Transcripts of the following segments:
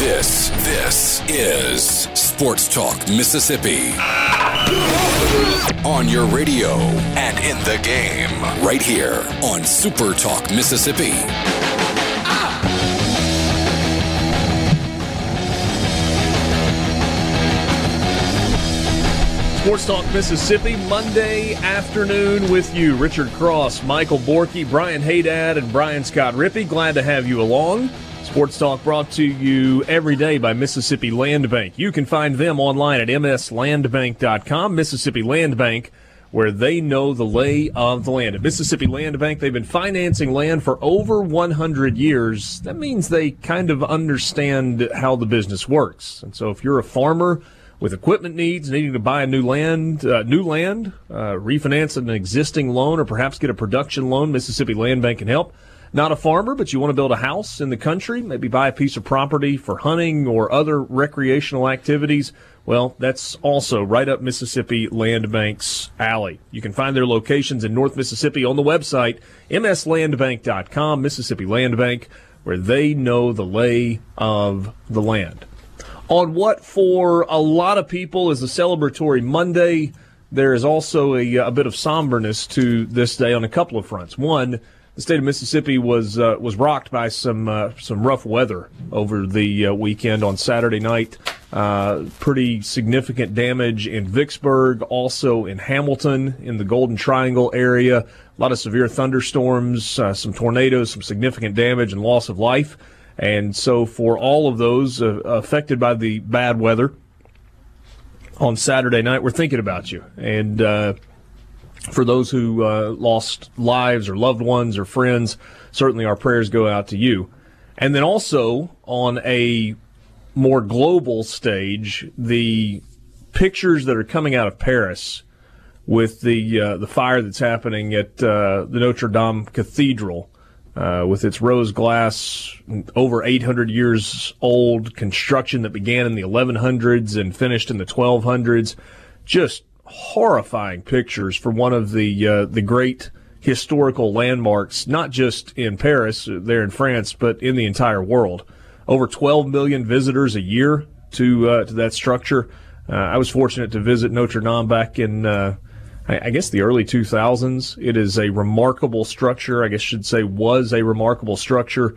This, this is Sports Talk Mississippi. On your radio and in the game, right here on Super Talk Mississippi. Sports Talk Mississippi, Monday afternoon with you. Richard Cross, Michael Borky, Brian Haydad, and Brian Scott Rippey. Glad to have you along. Sports Talk brought to you every day by Mississippi Land Bank. You can find them online at mslandbank.com. Mississippi Land Bank, where they know the lay of the land. At Mississippi Land Bank, they've been financing land for over 100 years. That means they kind of understand how the business works. And so if you're a farmer, with equipment needs, needing to buy a new land, uh, new land, uh, refinance an existing loan, or perhaps get a production loan, Mississippi Land Bank can help. Not a farmer, but you want to build a house in the country, maybe buy a piece of property for hunting or other recreational activities. Well, that's also right up Mississippi Land Bank's alley. You can find their locations in North Mississippi on the website, mslandbank.com, Mississippi Land Bank, where they know the lay of the land on what for a lot of people is a celebratory Monday. There is also a, a, bit of somberness to this day on a couple of fronts. One, the state of Mississippi was uh, was rocked by some uh, some rough weather over the uh, weekend on Saturday night. Uh, pretty significant damage in Vicksburg, also in Hamilton, in the Golden Triangle area. A lot of severe thunderstorms, uh, some tornadoes, some significant damage and loss of life. And so, for all of those uh, affected by the bad weather on Saturday night, we're thinking about you. And for those who uh, lost lives or loved ones or friends, certainly our prayers go out to you. And then also on a more global stage, the pictures that are coming out of Paris with the uh, the fire that's happening at uh, the Notre Dame Cathedral uh, with its rose glass, over 800 years old construction that began in the 1100s and finished in the 1200s. Just horrifying pictures for one of the uh, the great historical landmarks, not just in Paris, uh, there in France, but in the entire world. Over 12 million visitors a year to uh, to that structure. Uh, I was fortunate to visit Notre Dame back in uh, I guess the early 2000s. It is a remarkable structure. I guess should say was a remarkable structure.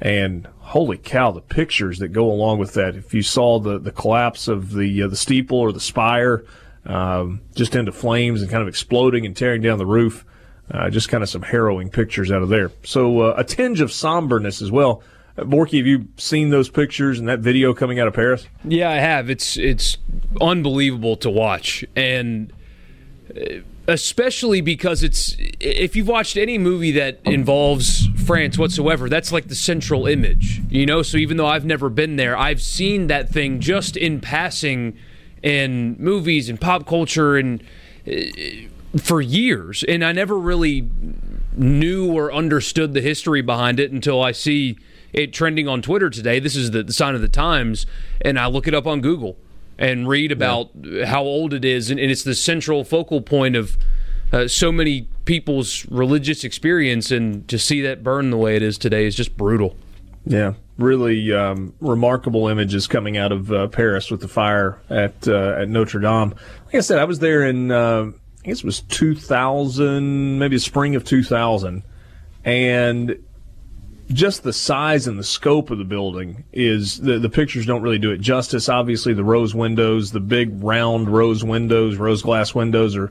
And holy cow, the pictures that go along with that. If you saw the, the collapse of the uh, the steeple or the spire, um, just into flames and kind of exploding and tearing down the roof, uh, just kind of some harrowing pictures out of there. So uh, a tinge of somberness as well. Uh, Borky, have you seen those pictures and that video coming out of Paris? Yeah, I have. It's it's unbelievable to watch and especially because it's if you've watched any movie that involves France whatsoever, that's like the central image, you know. So even though I've never been there, I've seen that thing just in passing in movies and pop culture and uh, for years, and I never really knew or understood the history behind it until I see it trending on Twitter today. This is the, the sign of the times, and I look it up on Google and read about yeah. how old it is, and, and, it's the central focal point of uh, so many people's religious experience, and to see that burn the way it is today is just brutal. Yeah, really um, remarkable images coming out of uh, Paris with the fire at uh, at Notre Dame. Like I said, I was there in uh, I guess it was 2000, maybe spring of 2000, and just the size and the scope of the building is the, the pictures don't really do it justice. Obviously, the rose windows, the big round rose windows, rose glass windows are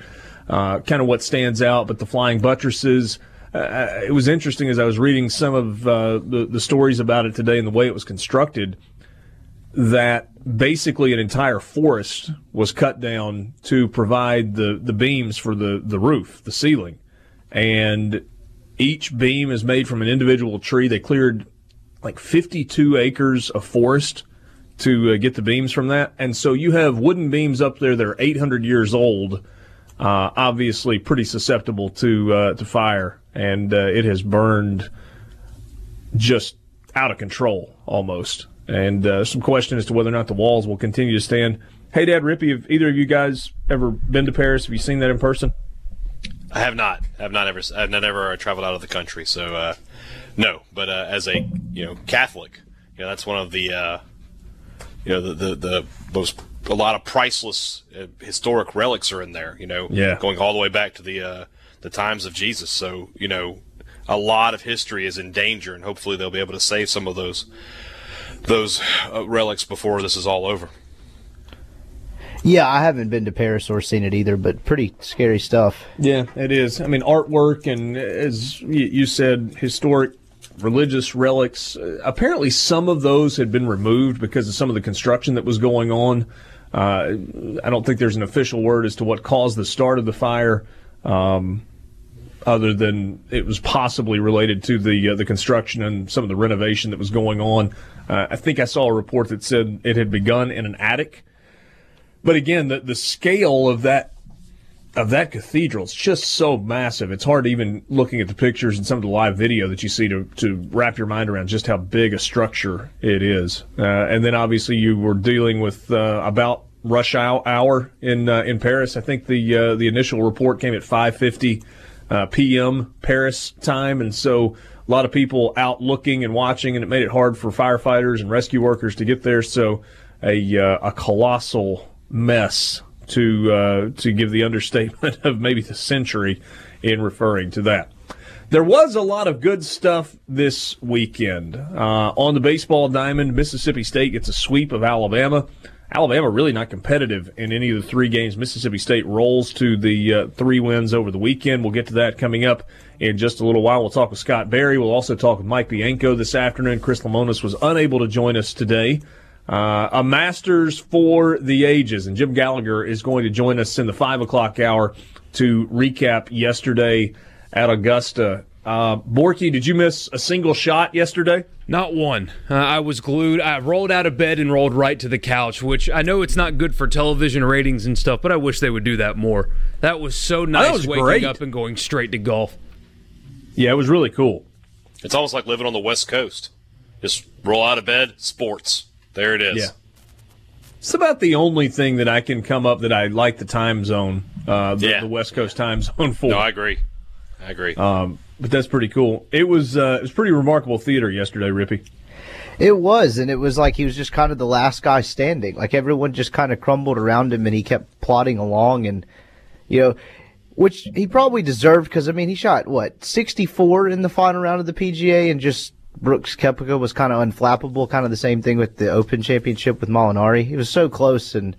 uh, kind of what stands out, but the flying buttresses. Uh, it was interesting as I was reading some of uh, the, the stories about it today and the way it was constructed that basically an entire forest was cut down to provide the, the beams for the, the roof, the ceiling. And each beam is made from an individual tree. They cleared like 52 acres of forest to uh, get the beams from that. And so you have wooden beams up there that are 800 years old, uh, obviously pretty susceptible to uh, to fire, and uh, it has burned just out of control almost. And uh, some question as to whether or not the walls will continue to stand. Hey, Dad Rippey, have either of you guys ever been to Paris? Have you seen that in person? I have not. I have not ever. I've not ever traveled out of the country, so uh, no. But uh, as a you know Catholic, you know that's one of the uh, you know the, the the most a lot of priceless uh, historic relics are in there. You know, Yeah. going all the way back to the uh, the times of Jesus. So you know, a lot of history is in danger, and hopefully they'll be able to save some of those those uh, relics before this is all over. Yeah, I haven't been to Paris or seen it either, but pretty scary stuff. Yeah, it is. I mean, artwork and as you you said, historic religious relics. Uh, apparently, some of those had been removed because of some of the construction that was going on. Uh, I don't think there's an official word as to what caused the start of the fire, um, other than it was possibly related to the uh, the construction and some of the renovation that was going on. Uh, I think I saw a report that said it had begun in an attic. But again, the the scale of that of that cathedral is just so massive. It's hard even looking at the pictures and some of the live video that you see to, to wrap your mind around just how big a structure it is. Uh, and then obviously you were dealing with uh, about rush hour, in uh, in Paris. I think the uh, the initial report came at 5:50 uh, p.m. Paris time, and so a lot of people out looking and watching, and it made it hard for firefighters and rescue workers to get there. So a uh, a colossal mess to uh, to give the understatement of maybe the century in referring to that. There was a lot of good stuff this weekend uh, on the baseball diamond. Mississippi State gets a sweep of Alabama. Alabama really not competitive in any of the three games. Mississippi State rolls to the uh, three wins over the weekend. We'll get to that coming up in just a little while. We'll talk with Scott Berry. We'll also talk with Mike Bianco this afternoon. Chris Lemonis was unable to join us today. Uh, a Masters for the ages, and Jim Gallagher is going to join us in the five o'clock hour to recap yesterday at Augusta. Uh, Borky, did you miss a single shot yesterday? Not one. Uh, I was glued. I rolled out of bed and rolled right to the couch, which I know it's not good for television ratings and stuff, but I wish they would do that more. That was so nice was waking great. up and going straight to golf. Yeah, it was really cool. It's almost like living on the West Coast. Just roll out of bed, sports. There it is. Yeah. It's about the only thing that I can come up that I like the time zone, uh, the, Yeah. the West Coast time zone for. No, I agree. I agree. um, but that's pretty cool. It was uh, it was pretty remarkable theater yesterday, Rippey. It was, and it was like he was just kind of the last guy standing. Like everyone just kind of crumbled around him, and he kept plodding along, and you know, which he probably deserved because I mean he shot what 64 in the final round of the PGA, and just Brooks Koepka was kind of unflappable. Kind of the same thing with the Open Championship with Molinari. He was so close, and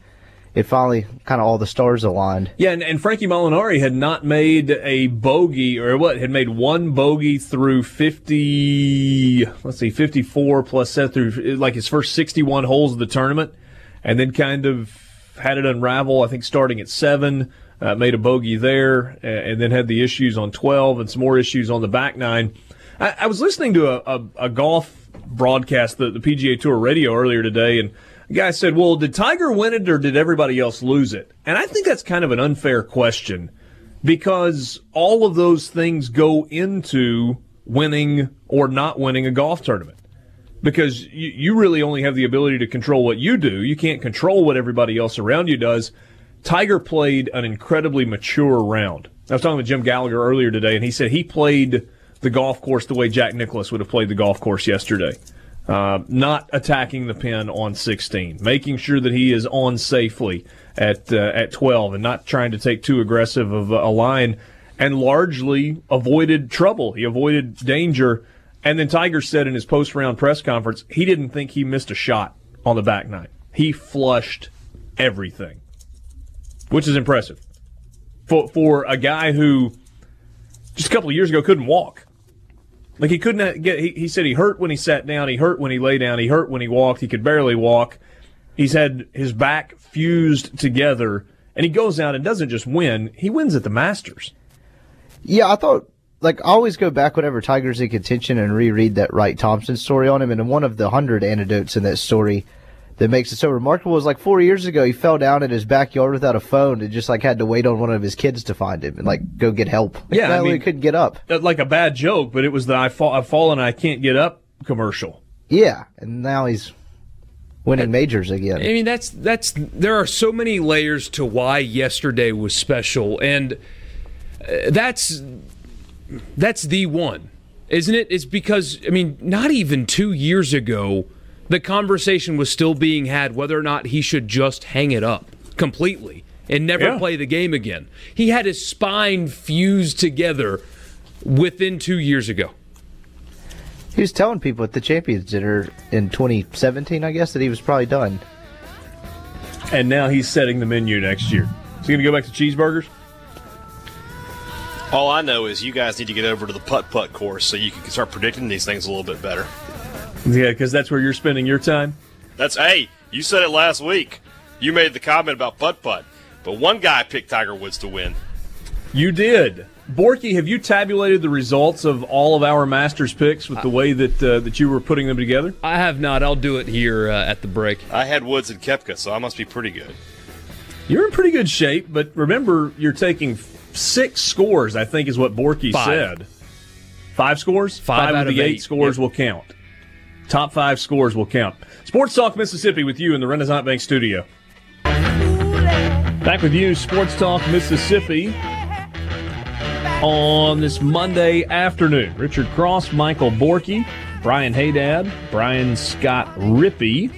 it finally kind of all the stars aligned. Yeah, and, and Frankie Molinari had not made a bogey, or what, had made one bogey through 50, let's see, 54 plus set through like his first 61 holes of the tournament, and then kind of had it unravel, I think starting at seven, uh, made a bogey there, and then had the issues on 12 and some more issues on the back nine. I, I was listening to a, a, a golf broadcast, the, the PGA Tour radio earlier today, and guy said, Well, did Tiger win it or did everybody else lose it? And I think that's kind of an unfair question because all of those things go into winning or not winning a golf tournament. Because you, you really only have the ability to control what you do. You can't control what everybody else around you does. Tiger played an incredibly mature round. I was talking with Jim Gallagher earlier today, and he said he played the golf course the way Jack Nicklaus would have played the golf course yesterday. Uh, not attacking the pin on 16, making sure that he is on safely at uh, at 12, and not trying to take too aggressive of a line, and largely avoided trouble. He avoided danger. And then Tiger said in his post round press conference he didn't think he missed a shot on the back nine. He flushed everything, which is impressive for for a guy who just a couple of years ago couldn't walk. Like he couldn't get. He, he said he hurt when he sat down. He hurt when he lay down. He hurt when he walked. He could barely walk. He's had his back fused together, and he goes out and doesn't just win. He wins at the Masters. Yeah, I thought like I always go back whenever Tiger's in contention and reread that Wright Thompson story on him, and one of the hundred anecdotes in that story, that makes it so remarkable is like four years ago he fell down in his backyard without a phone and just like had to wait on one of his kids to find him and like go get help. Yeah, I mean- he couldn't get up. Uh, Like a bad joke, but it was the I fall, I've fallen, I can't get up commercial. Yeah, and now he's winning majors again. I mean, that's that's there are so many layers to why yesterday was special, and uh, that's that's the one, isn't it? It's because I mean, not even two years ago, the conversation was still being had whether or not he should just hang it up completely and never Yeah. play the game again. He had his spine fused together within two years ago. He was telling people at the Champions Dinner in 2017, I guess, that he was probably done. And now he's setting the menu next year. Is he going to go back to cheeseburgers? All I know is you guys need to get over to the putt putt course so you can start predicting these things a little bit better. Yeah, because that's where you're spending your time. That's hey, you said it last week. You made the comment about putt putt, but one guy picked Tiger Woods to win. You did. Borky, have you tabulated the results of all of our Masters picks with the way that uh, that you were putting them together? I have not. I'll do it here uh, at the break. I had Woods and Koepka, so I must be pretty good. You're in pretty good shape, but remember, you're taking six scores. I think is what Borky Five. said. Five scores. Five out of the eight, eight. scores Yep. will count. Top five scores will count. Sports Talk Mississippi with you in the Renaissance Bank studio. Back with you, Sports Talk Mississippi. On this Monday afternoon, Richard Cross, Michael Borky, Brian Haydad, Brian Scott Rippey.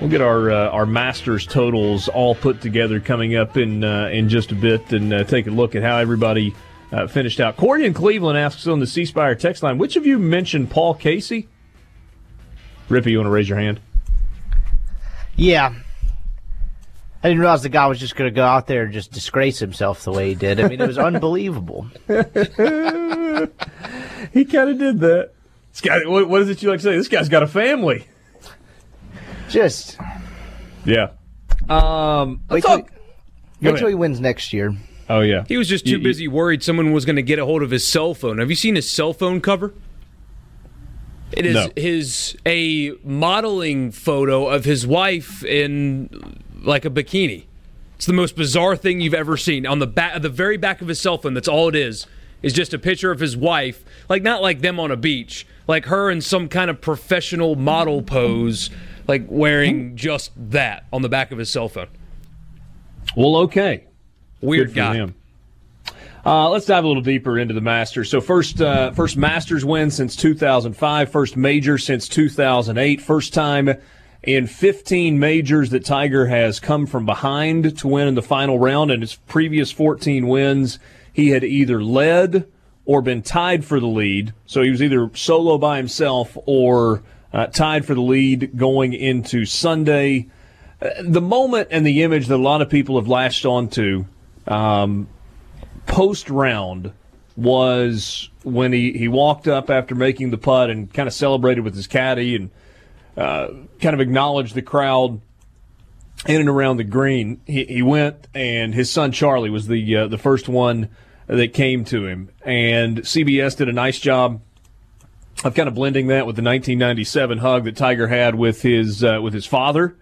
We'll get our uh, our Masters totals all put together coming up in uh, in just a bit, and uh, take a look at how everybody uh, finished out. Corey in Cleveland asks on the C Spire text line, which of you mentioned Paul Casey? Rippey, you want to raise your hand? Yeah. I didn't realize the guy was just going to go out there and just disgrace himself the way he did. I mean, it was unbelievable. He kind of did that. This guy, what, what is it you like to say? This guy's got a family. Just Yeah. Um, wait let's till, talk- Go wait till he wins next year. Oh yeah. He was just too You- you- busy worried someone was going to get a hold of his cell phone. Have you seen his cell phone cover? It is No. his a modeling photo of his wife in like a bikini. It's the most bizarre thing you've ever seen. On the back, the very back of his cell phone, that's all it is. Is just a picture of his wife, like not like them on a beach, like her in some kind of professional model pose, like wearing just that on the back of his cell phone. Well, okay. Weird guy. him. Uh, let's dive a little deeper into the Masters. So first, uh, first Masters win since 2005, first major since 2008, first time in 15 majors that Tiger has come from behind to win in the final round. And his previous 14 wins, he had either led or been tied for the lead. So he was either solo by himself or uh, tied for the lead going into Sunday. Uh, the moment and the image that a lot of people have latched onto um, post round was when he, he walked up after making the putt and kind of celebrated with his caddy and uh, kind of acknowledged the crowd in and around the green. He, he went and his son Charlie was the uh, the first one that came to him, and CBS did a nice job of kind of blending that with the 1997 hug that Tiger had with his uh, with his father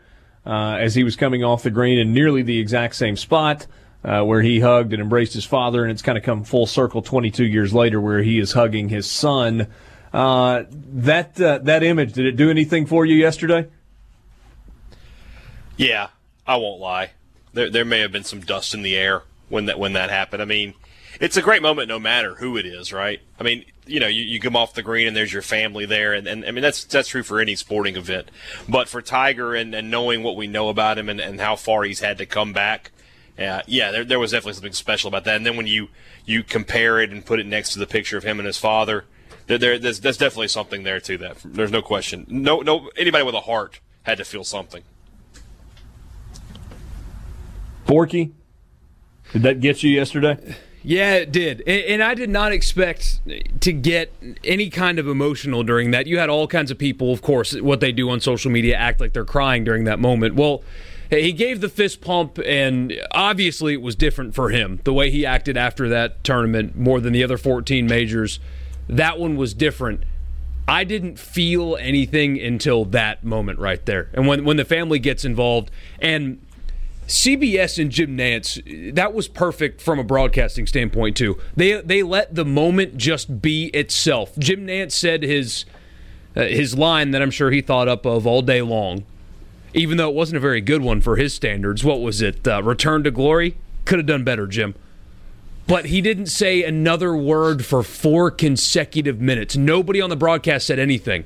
uh, as he was coming off the green in nearly the exact same spot uh, where he hugged and embraced his father, and it's kind of come full circle 22 years later where he is hugging his son. Uh, that uh, that image did it do anything for you yesterday? Yeah, I won't lie. There, there may have been some dust in the air when that when that happened. I mean, it's a great moment no matter who it is, right? I mean, you know, you, you come off the green and there's your family there, and, and I mean that's that's true for any sporting event. But for Tiger and, and knowing what we know about him and, and how far he's had to come back, uh, yeah, there, there was definitely something special about that. And then when you you compare it and put it next to the picture of him and his father, there, there there's, there's definitely something there to that. There's no question. No no anybody with a heart had to feel something. Borky, did that get you yesterday? Yeah, it did. And, and I did not expect to get any kind of emotional during that. You had all kinds of people, of course, what they do on social media act like they're crying during that moment. Well, he gave the fist pump, and obviously it was different for him. The way he acted after that tournament, more than the other 14 majors, that one was different. I didn't feel anything until that moment right there. And when when the family gets involved and CBS and Jim Nantz, that was perfect from a broadcasting standpoint too. They they let the moment just be itself. Jim Nantz said his uh, his line that I'm sure he thought up of all day long, even though it wasn't a very good one for his standards. What was it? Uh, Return to glory. Could have done better, Jim. But he didn't say another word for four consecutive minutes. Nobody on the broadcast said anything.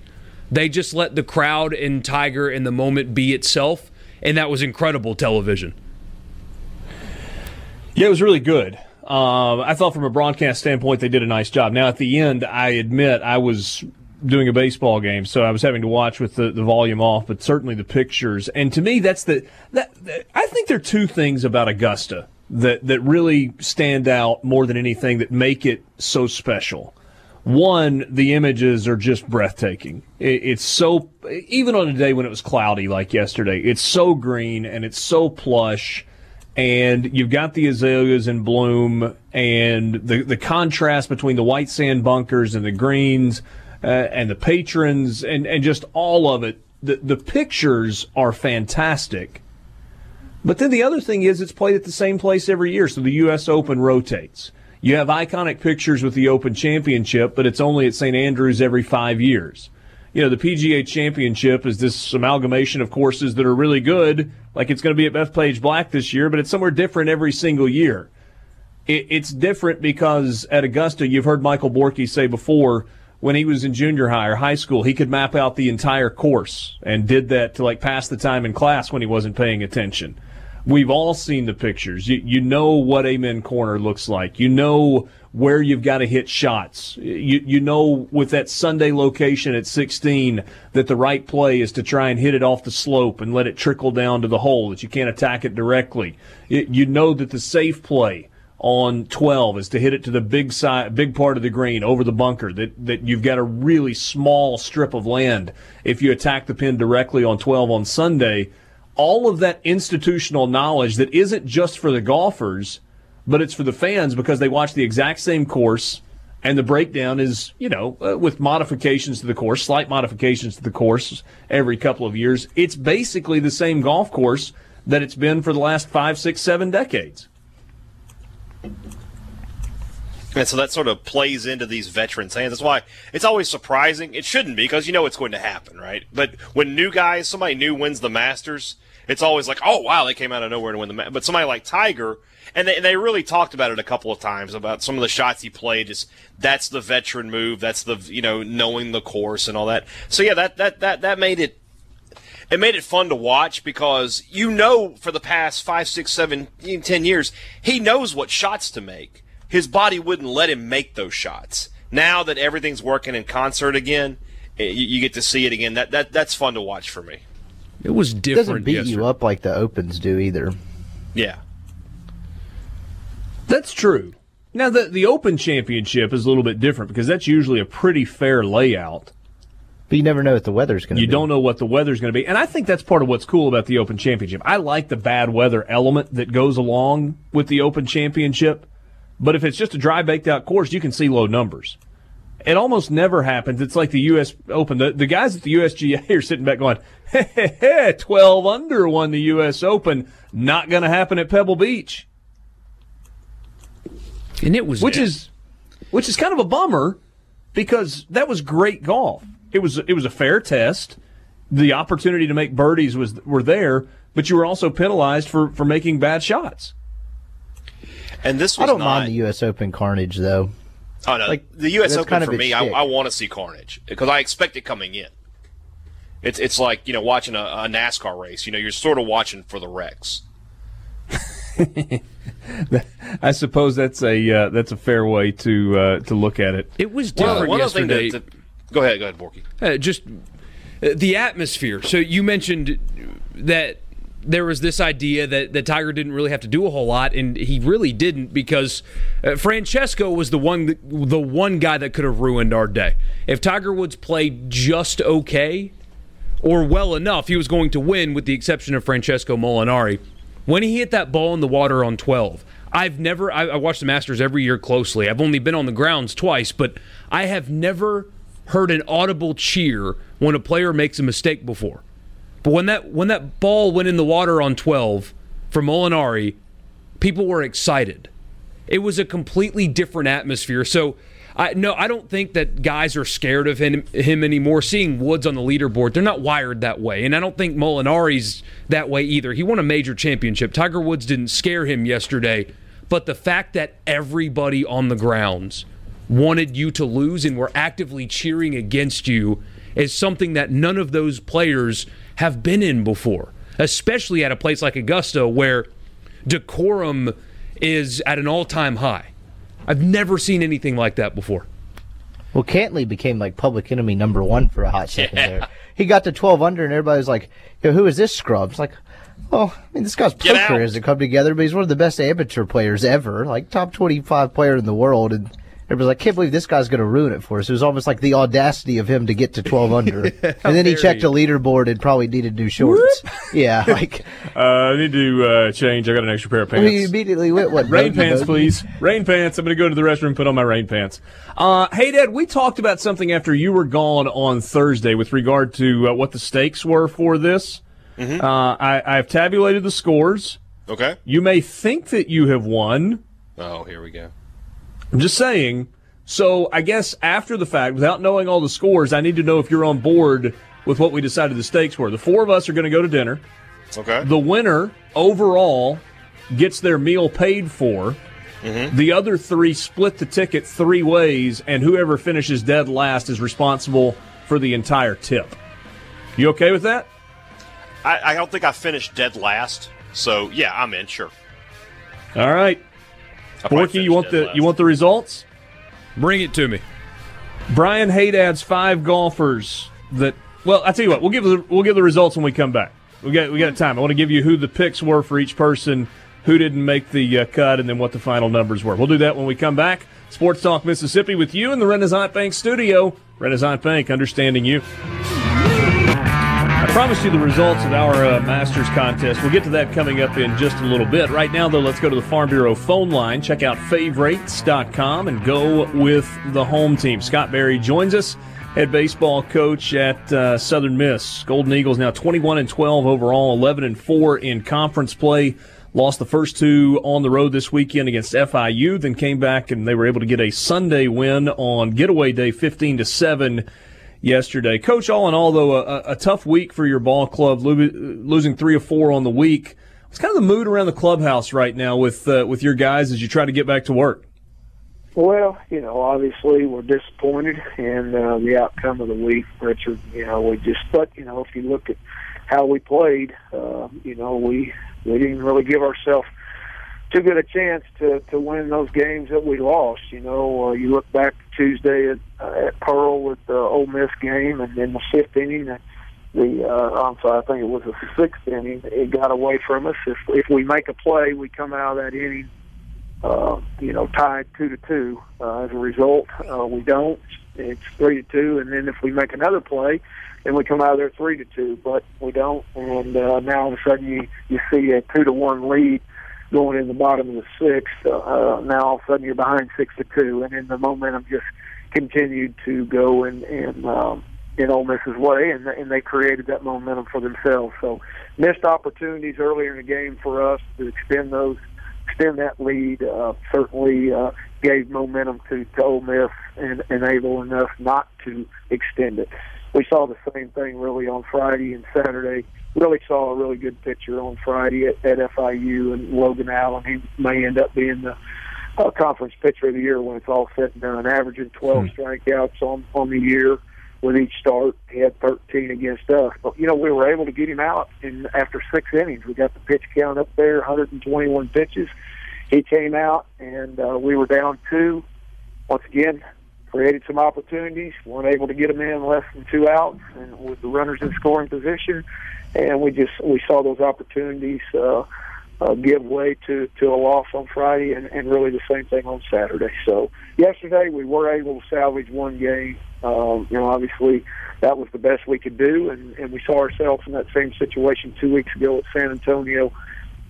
They just let the crowd and Tiger in the moment be itself, and that was incredible television. Yeah, it was really good. Uh, I thought from a broadcast standpoint they did a nice job. Now at the end, I admit I was doing a baseball game, so I was having to watch with the, the volume off, but certainly the pictures. And to me, that's the that, that I think there are two things about Augusta that that really stand out more than anything that make it so special. One, the images are just breathtaking. It, it's so even on a day when it was cloudy like yesterday, it's so green and it's so plush. And you've got the azaleas in bloom, and the the contrast between the white sand bunkers and the greens, uh, and the patrons, and, and just all of it. The the pictures are fantastic but then the other thing is it's played at the same place every year, so the U.S. Open rotates. You have iconic pictures with the Open Championship, but it's only at St. Andrews every five years. You know, the PGA Championship is this amalgamation of courses that are really good, like it's going to be at Bethpage Black this year, but it's somewhere different every single year. It, it's different because at Augusta, you've heard Michael Borky say before, when he was in junior high or high school, he could map out the entire course and did that to like pass the time in class when he wasn't paying attention. We've all seen the pictures. You, you know what Amen Corner looks like. You know where you've got to hit shots. You, you know with that Sunday location at 16 that the right play is to try and hit it off the slope and let it trickle down to the hole, that you can't attack it directly. you know that the safe play on 12 is to hit it to the big side, big part of the green over the bunker. That that you've got a really small strip of land if you attack the pin directly on 12 on Sunday all of that institutional knowledge that isn't just for the golfers, but it's for the fans because they watch the exact same course and the breakdown is, you know, uh, with modifications to the course, slight modifications to the course every couple of years. It's basically the same golf course that it's been for the last five, six, seven decades. And so that sort of plays into these veterans' hands. That's why it's always surprising. It shouldn't be because you know it's going to happen, right? But when new guys, somebody new wins the Masters, it's always like, oh wow, they came out of nowhere to win the match. But somebody like Tiger, and they, they really talked about it a couple of times about some of the shots he played. Is that's the veteran move. That's the you know knowing the course and all that. So yeah, that that that that made it. It made it fun to watch because you know for the past five, six, seven, ten years he knows what shots to make. His body wouldn't let him make those shots. Now that everything's working in concert again, eh, you, you get to see it again. That that that's fun to watch for me. It was different. It doesn't beat yesterday. you up like the opens do either. Yeah, that's true. Now the the Open Championship is a little bit different because that's usually a pretty fair layout. But you never know what the weather's going to be. You don't know what the weather's going to be, and I think that's part of what's cool about the Open Championship. I like the bad weather element that goes along with the Open Championship, but if it's just a dry baked out course, you can see low numbers. It almost never happens. It's like the U.S. Open. The, the guys at the USGA are sitting back going, hey, hey, hey 12 under won the U.S. Open. Not going to happen at Pebble Beach. And it was. Which is, which is kind of a bummer because that was great golf. It was, it was a fair test. The opportunity to make birdies was, were there, but you were also penalized for, for making bad shots. And this I don't not, mind the U.S. Open carnage though. Oh no, like, the U.S. Open kind of for me, I, I want to see carnage because I expect it coming in. It's it's like you know watching a, a NASCAR race. You know, you're sort of watching for the wrecks. I suppose that's a uh, that's a fair way to uh, to look at it. It was different well, yesterday. That, that, go ahead, go ahead, Borky. Uh, just uh, the atmosphere. So you mentioned that there was this idea that, that Tiger didn't really have to do a whole lot, and he really didn't because uh, Francesco was the one the one guy that could have ruined our day. If Tiger Woods played just okay or well enough, he was going to win, with the exception of Francesco Molinari. When he hit that ball in the water on 12, I've never, I, I watch the Masters every year closely. I've only been on the grounds twice, but I have never heard an audible cheer when a player makes a mistake before. But when that when that ball went in the water on 12 for Molinari, people were excited. It was a completely different atmosphere. So I no, I don't think that guys are scared of him, him anymore. Seeing Woods on the leaderboard, they're not wired that way, and I don't think Molinari's that way either. He won a major championship. Tiger Woods didn't scare him yesterday, but the fact that everybody on the grounds wanted you to lose and were actively cheering against you is something that none of those players have been in before, especially at a place like Augusta where decorum is at an all-time high. I've never seen anything like that before. Well, Cantlay became like public enemy number one for a hot second yeah. there. He got to 12 under, and everybody was like, who is this scrub? It's like, well, I mean, this guy's poker hasn't come together, but he's one of the best amateur players ever, like top 25 player in the world. And Everybody's like, can't believe this guy's going to ruin it for us. It was almost like the audacity of him to get to 12 under. and then he checked a leaderboard and probably needed new shorts. yeah, like. Uh, I need to uh, change. I got an extra pair of pants. He immediately went, what? rain pants, please. Rain pants. I'm going to go to the restroom put on my rain pants. Uh, hey, Dad, we talked about something after you were gone on Thursday with regard to uh, what the stakes were for this. Mm-hmm. Uh, I, I've tabulated the scores. Okay. You may think that you have won. Oh, here we go. I'm just saying. So I guess after the fact, without knowing all the scores, I need to know if you're on board with what we decided the stakes were. The four of us are going to go to dinner. Okay. The winner overall gets their meal paid for. Mm-hmm. The other three split the ticket three ways, and whoever finishes dead last is responsible for the entire tip. You okay with that? I, I don't think I finished dead last, so yeah, I'm in. Sure. All right. Borky, you want the last. you want the results? Bring it to me. Brian Haydad's five golfers that. Well, I tell you what, we'll give the, we'll give the results when we come back. We got we got time. I want to give you who the picks were for each person, who didn't make the uh, cut, and then what the final numbers were. We'll do that when we come back. Sports Talk Mississippi with you in the Renaissance Bank studio. Renaissance Bank, understanding you promised you the results of our uh, Masters contest. We'll get to that coming up in just a little bit. Right now, though, let's go to the Farm Bureau phone line. Check out favorites.com and go with the home team. Scott Berry joins us, head baseball coach at uh, Southern Miss. Golden Eagles now 21 and 12 overall, 11 and 4 in conference play. Lost the first two on the road this weekend against FIU, then came back and they were able to get a Sunday win on getaway day 15 to 7 yesterday. Coach, all in all, though, a, a tough week for your ball club, losing three or four on the week. What's kind of the mood around the clubhouse right now with uh, with your guys as you try to get back to work? Well, you know, obviously we're disappointed in uh, the outcome of the week, Richard. You know, we just, but you know, if you look at how we played, uh, you know, we we didn't really give ourselves too good a chance to to win those games that we lost. You know, uh, you look back Tuesday at, uh, at Pearl with the Ole Miss game, and then the fifth inning, uh, the uh, I'm sorry, I think it was the sixth inning. It got away from us. If if we make a play, we come out of that inning, uh, you know, tied two to two. Uh, as a result, uh, we don't. It's three to two, and then if we make another play, then we come out of there three to two. But we don't, and uh, now all of a sudden you you see a two to one lead going in the bottom of the sixth. Uh, uh, now all of a sudden you're behind six to two, and then the momentum just continued to go in in um, in Ole Miss's way, and and they created that momentum for themselves. So missed opportunities earlier in the game for us to extend those extend that lead. Uh, certainly uh, gave momentum to, to Ole Miss and enabling us not to extend it. We saw the same thing really on Friday and Saturday really saw a really good pitcher on Friday at, at FIU and Logan Allen. He may end up being the uh, conference pitcher of the year when it's all said and done, averaging 12 hmm. strikeouts on on the year with each start. He had 13 against us, but you know we were able to get him out in after six innings. We got the pitch count up there, 121 pitches. He came out and uh, we were down two. Once again, created some opportunities, weren't able to get them in less than two outs, and with the runners in scoring position, and we just we saw those opportunities uh, uh, give way to to a loss on Friday, and, and really the same thing on Saturday. So yesterday we were able to salvage one game. Um, you know, obviously that was the best we could do, and, and we saw ourselves in that same situation two weeks ago at San Antonio.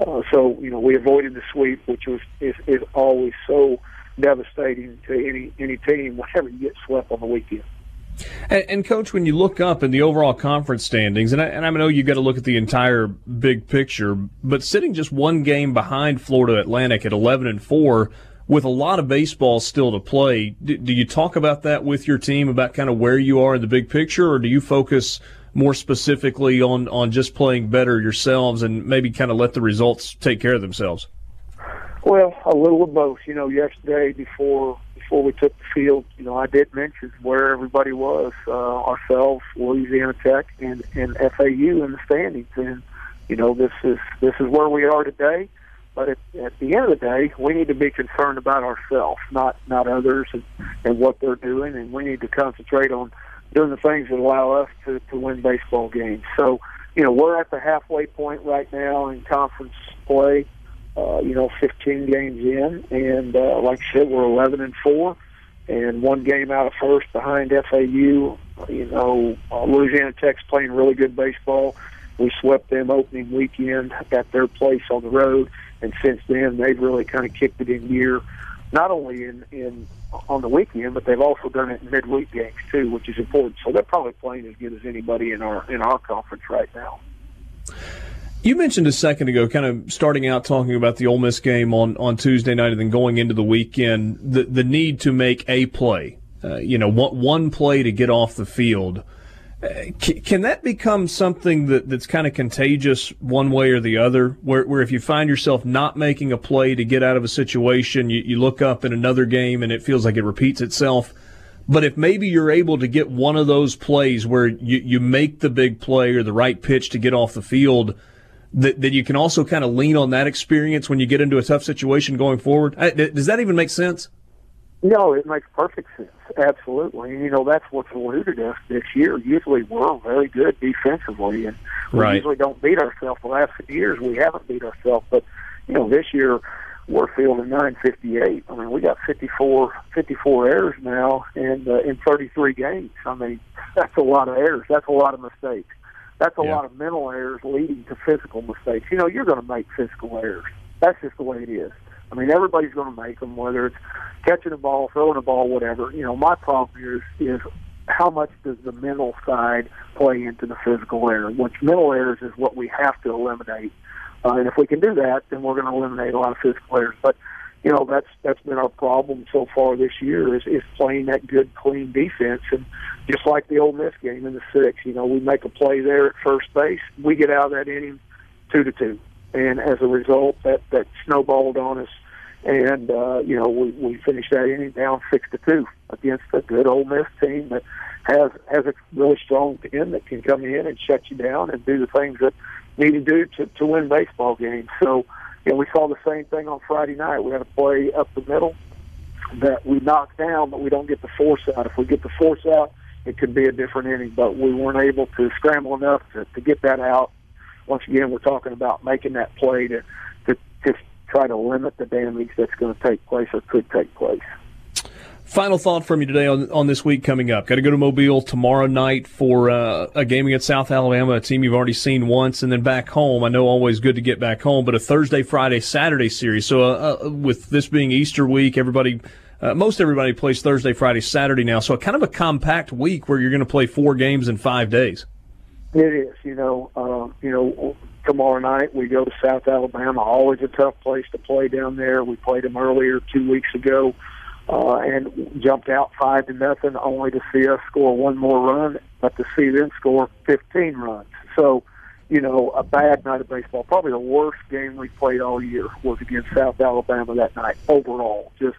Uh, so you know we avoided the sweep, which was is, is always so devastating to any any team whenever you get swept on the weekend. And, and, coach, when you look up in the overall conference standings, and I, and I know you got to look at the entire big picture, but sitting just one game behind Florida Atlantic at eleven and four, with a lot of baseball still to play, do, do you talk about that with your team about kind of where you are in the big picture, or do you focus more specifically on on just playing better yourselves and maybe kind of let the results take care of themselves? Well, a little of both. You know, yesterday before before we took the field, you know, I did mention where everybody was, uh, ourselves, Louisiana Tech, and, and FAU in the standings. And, you know, this is this is where we are today. But at, at the end of the day, we need to be concerned about ourselves, not not others and, and what they're doing, and we need to concentrate on doing the things that allow us to, to win baseball games. So, you know, we're at the halfway point right now in conference play uh, you know, 15 games in, and uh, like I said, we're 11 and four, and one game out of first behind FAU. You know, uh, Louisiana Tech's playing really good baseball. We swept them opening weekend at their place on the road, and since then they've really kind of kicked it in gear. Not only in in on the weekend, but they've also done it in midweek games too, which is important. So they're probably playing as good as anybody in our in our conference right now. You mentioned a second ago, kind of starting out talking about the Ole Miss game on, on Tuesday night and then going into the weekend, the, the need to make a play, uh, you know, one, one play to get off the field. Uh, can, that become something that, that's kind of contagious one way or the other? Where, where if you find yourself not making a play to get out of a situation, you, you look up in another game and it feels like it repeats itself. But if maybe you're able to get one of those plays where you, you make the big play or the right pitch to get off the field – that, that you can also kind of lean on that experience when you get into a tough situation going forward? Does that even make sense? No, it makes perfect sense. Absolutely. And, you know, that's what's eluded us this year. Usually we're very good defensively, and we right. usually don't beat ourselves. The last few years we haven't beat ourselves. But, you know, this year we're fielding 958. I mean, we got 54, 54 errors now and uh, in 33 games. I mean, that's a lot of errors. That's a lot of mistakes. That's a yeah. lot of mental errors leading to physical mistakes. You know, you're going to make physical errors. That's just the way it is. I mean, everybody's going to make them, whether it's catching a ball, throwing a ball, whatever. You know, my problem is is how much does the mental side play into the physical error? Which mental errors is what we have to eliminate. Uh, and if we can do that, then we're going to eliminate a lot of physical errors. But you know that's that's been our problem so far this year is is playing that good clean defense and just like the Ole Miss game in the sixth, you know we make a play there at first base, we get out of that inning two to two, and as a result that that snowballed on us, and uh, you know we we finished that inning down six to two against a good Ole Miss team that has has a really strong pen that can come in and shut you down and do the things that need to do to to win baseball games. So you know, we saw the same thing on Friday night. We had a play up the middle that we knocked down, but we don't get the force out. If we get the force out, it could be a different inning. But we weren't able to scramble enough to, to get that out. Once again, we're talking about making that play to to try to limit the damage that's going to take place or could take place. Final thought from you today on, on this week coming up. Got to go to Mobile tomorrow night for uh, a game against South Alabama, a team you've already seen once, and then back home. I know always good to get back home, but a Thursday, Friday, Saturday series. So uh, uh, with this being Easter week, everybody, uh, most everybody plays Thursday, Friday, Saturday now. So kind of a compact week where you're going to play four games in five days. It is. You know, uh, you know, tomorrow night we go to South Alabama. Always a tough place to play down there. We played them earlier two weeks ago uh, and jumped out five to nothing, only to see us score one more run, but to see them score 15 runs. So, you know, a bad night of baseball. Probably the worst game we played all year was against South Alabama that night. Overall, just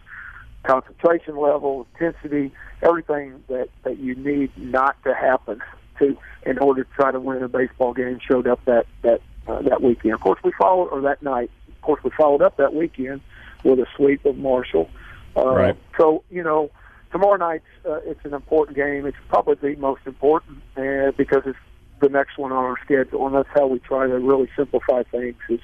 concentration level, intensity, everything that that you need not to happen to in order to try to win a baseball game showed up that that uh, that weekend. Of course, we followed or that night. Of course, we followed up that weekend with a sweep of Marshall uh, right. So you know, tomorrow night uh, it's an important game. It's probably the most important uh, because it's the next one on our schedule, and that's how we try to really simplify things. Is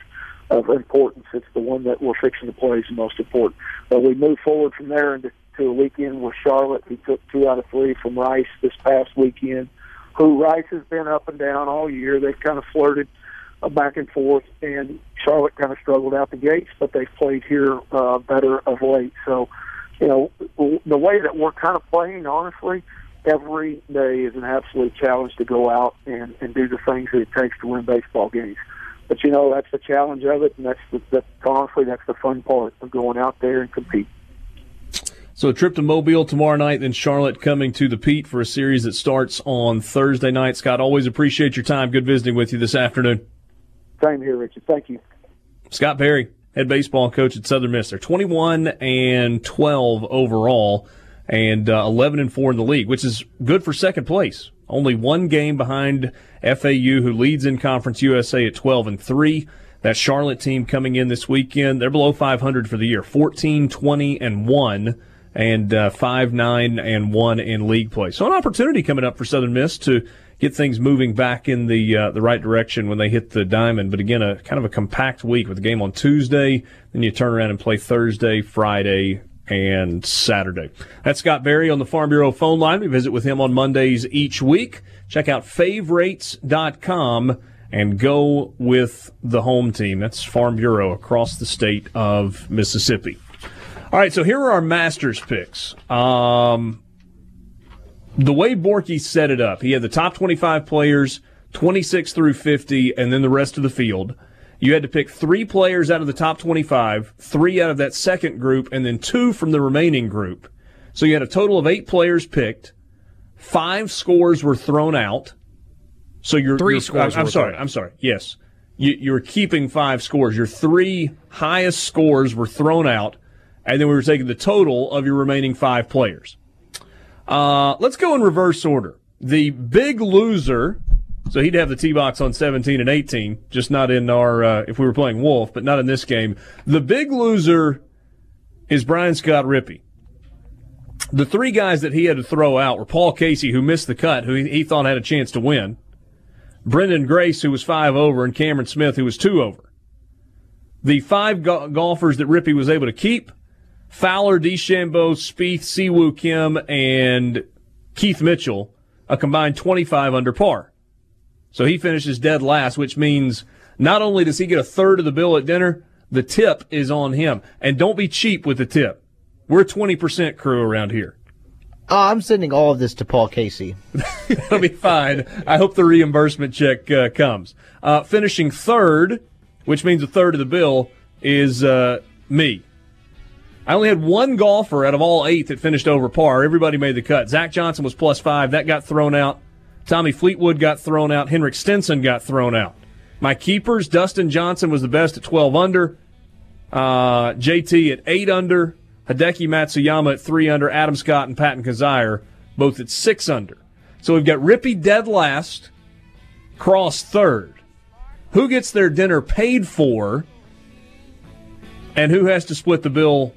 of importance. It's the one that we're fixing to play is the most important. But we move forward from there into to a weekend with Charlotte. We took two out of three from Rice this past weekend. Who Rice has been up and down all year. They've kind of flirted uh, back and forth, and Charlotte kind of struggled out the gates, but they've played here uh, better of late. So, you know, the way that we're kind of playing, honestly, every day is an absolute challenge to go out and, and do the things that it takes to win baseball games. But you know that's the challenge of it, and that's the, honestly that's the fun part of going out there and compete. So a trip to Mobile tomorrow night, then Charlotte coming to the Pete for a series that starts on Thursday night. Scott, always appreciate your time. Good visiting with you this afternoon. Same here, Richard. Thank you. Scott Berry, head baseball coach at Southern Miss. They're 21 and 12 overall and uh, 11 and 4 in the league, which is good for second place. Only one game behind FAU, who leads in Conference USA at 12 and 3. That Charlotte team coming in this weekend, they're below 500 for the year, 14, 20, and 1, and uh, 5, 9, and 1 in league play. So an opportunity coming up for Southern Miss to get things moving back in the uh, the right direction when they hit the diamond. But again, a kind of a compact week with a game on Tuesday, then you turn around and play Thursday, Friday, and Saturday. That's Scott Berry on the Farm Bureau phone line. We visit with him on Mondays each week. Check out favorites.com and go with the home team. That's Farm Bureau across the state of Mississippi. All right, so here are our Masters picks. Um, the way Borky set it up, he had the top 25 players, 26 through 50, and then the rest of the field. You had to pick three players out of the top 25, three out of that second group, and then two from the remaining group. So you had a total of eight players picked. Five scores were thrown out. So you're 3 you're, scores. I'm sorry. I'm sorry. Yes, you, you're keeping five scores. Your three highest scores were thrown out, and then we were taking the total of your remaining five players. Uh, let's go in reverse order. The big loser so he'd have the tee box on 17 and 18, just not in our, uh, if we were playing Wolf, but not in this game. The big loser is Brian Scott Rippey. The three guys that he had to throw out were Paul Casey, who missed the cut, who he thought had a chance to win, Branden Grace, who was five over, and Cameron Smith, who was two over. The five go- golfers that Rippey was able to keep Fowler, DeChambeau, Spieth, Siwoo Kim, and Keith Mitchell, a combined 25 under par. So he finishes dead last, which means not only does he get a third of the bill at dinner, the tip is on him. And don't be cheap with the tip. We're 20% crew around here. Oh, I'm sending all of this to Paul Casey. That'll be fine. I hope the reimbursement check uh, comes. Uh, finishing third, which means a third of the bill, is uh, me. I only had one golfer out of all eight that finished over par. Everybody made the cut. Zach Johnson was plus five. That got thrown out. Tommy Fleetwood got thrown out. Henrik Stenson got thrown out. My keepers, Dustin Johnson was the best at 12 under. Uh, JT at 8 under. Hideki Matsuyama at 3 under. Adam Scott and Patton Kizzire both at 6 under. So we've got Rippey dead last, Cross third. Who gets their dinner paid for, and who has to split the bill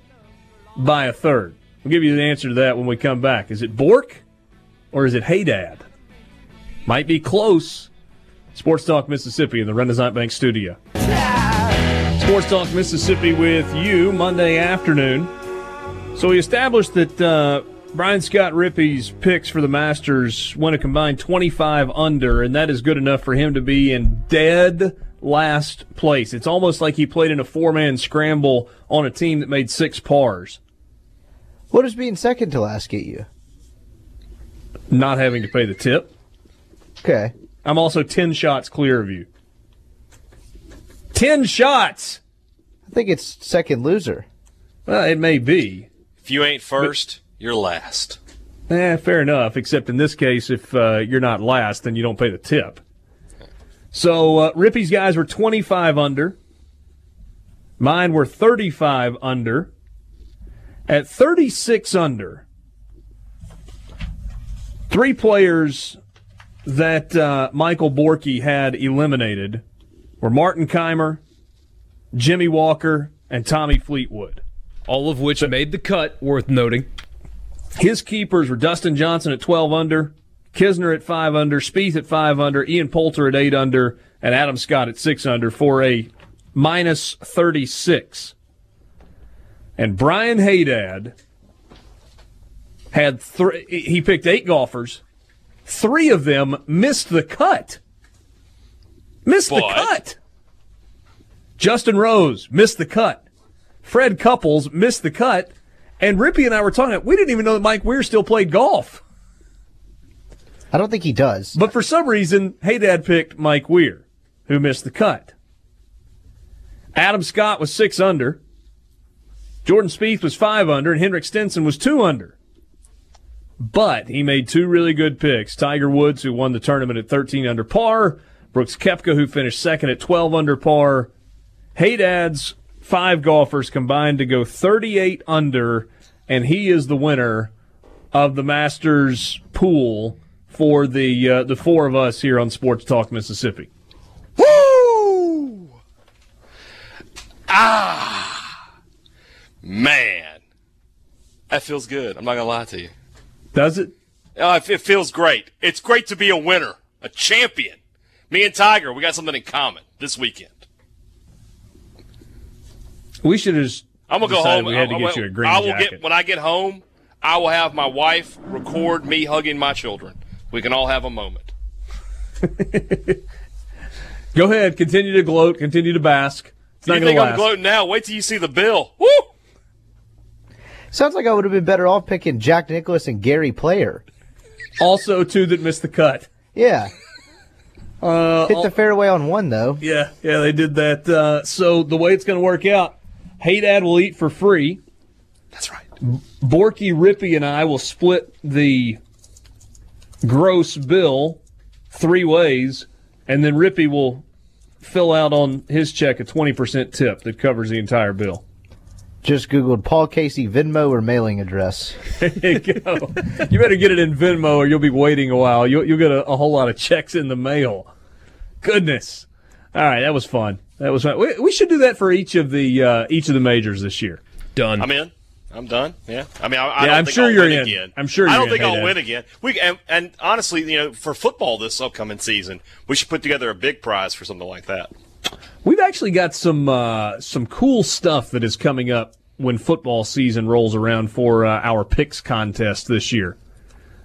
by a third? We'll give you the answer to that when we come back. Is it Bork or is it Hey Dad? Might be close. Sports Talk Mississippi in the Renaissance Bank studio. Sports Talk Mississippi with you Monday afternoon. So we established that uh, Brian Scott Rippey's picks for the Masters went a combined 25 under, and that is good enough for him to be in dead last place. It's almost like he played in a four man scramble on a team that made six pars. What does being second to last get you? Not having to pay the tip. Okay. I'm also 10 shots clear of you. 10 shots! I think it's second loser. Well, it may be. If you ain't first, you're last. Eh, fair enough, except in this case, if uh, you're not last, then you don't pay the tip. So uh, Rippey's guys were 25 under. Mine were 35 under. At 36 under, three players that uh, Michael Borky had eliminated were Martin Kaymer, Jimmy Walker, and Tommy Fleetwood. All of which made the cut, worth noting. His keepers were Dustin Johnson at 12 under, Kisner at 5 under, Spieth at 5 under, Ian Poulter at 8 under, and Adam Scott at 6 under for a minus 36. And Brian Haydad had three, he picked eight golfers Three of them missed the cut. Missed the cut. Justin Rose missed the cut. Fred Couples missed the cut. And Rippey and I were talking, we didn't even know that Mike Weir still played golf. I don't think he does. But for some reason, Hey Dad picked Mike Weir, who missed the cut. Adam Scott was six under. Jordan Spieth was five under, and Henrik Stenson was two under. But he made two really good picks. Tiger Woods, who won the tournament at 13 under par. Brooks Koepka, who finished second at 12 under par. Hey Dad's five golfers combined to go 38 under, and he is the winner of the Masters pool for the uh, the four of us here on Sports Talk Mississippi. Woo! Ah, man, that feels good. I'm not gonna lie to you. Does it? Uh, it feels great. It's great to be a winner, a champion. Me and Tiger, we got something in common this weekend. We should have. I'm gonna go home. We had to I, get you a green I will jacket. get when I get home. I will have my wife record me hugging my children. We can all have a moment. Go ahead, continue to gloat, continue to bask. It's not you think I'm gloating now? Wait till you see the bill. Woo! Sounds like I would have been better off picking Jack Nicklaus and Gary Player. Also, two that missed the cut. Yeah. Uh, Hit the fairway on one though. Yeah, yeah, they did that. Uh, so the way it's going to work out, Hey Dad will eat for free. That's right. Borky, Rippey, and I will split the gross bill three ways, and then Rippey will fill out on his check a 20% tip that covers the entire bill. Just Googled Paul Casey Venmo or mailing address. There you go. you better get it in Venmo or you'll be waiting a while. You'll, you'll get a, a whole lot of checks in the mail. Goodness. All right, that was fun. That was fun. We, we should do that for each of the uh, each of the majors this year. Done. I'm in. I'm done. Yeah. I mean, I, I Yeah, don't I'm think sure I'll you're win in. again. I'm sure I you're in. I don't in. think Hey, I'll Dad. win again. We and, and honestly, you know, for football this upcoming season, we should put together a big prize for something like that. We've actually got some uh, some cool stuff that is coming up when football season rolls around for uh, our picks contest this year.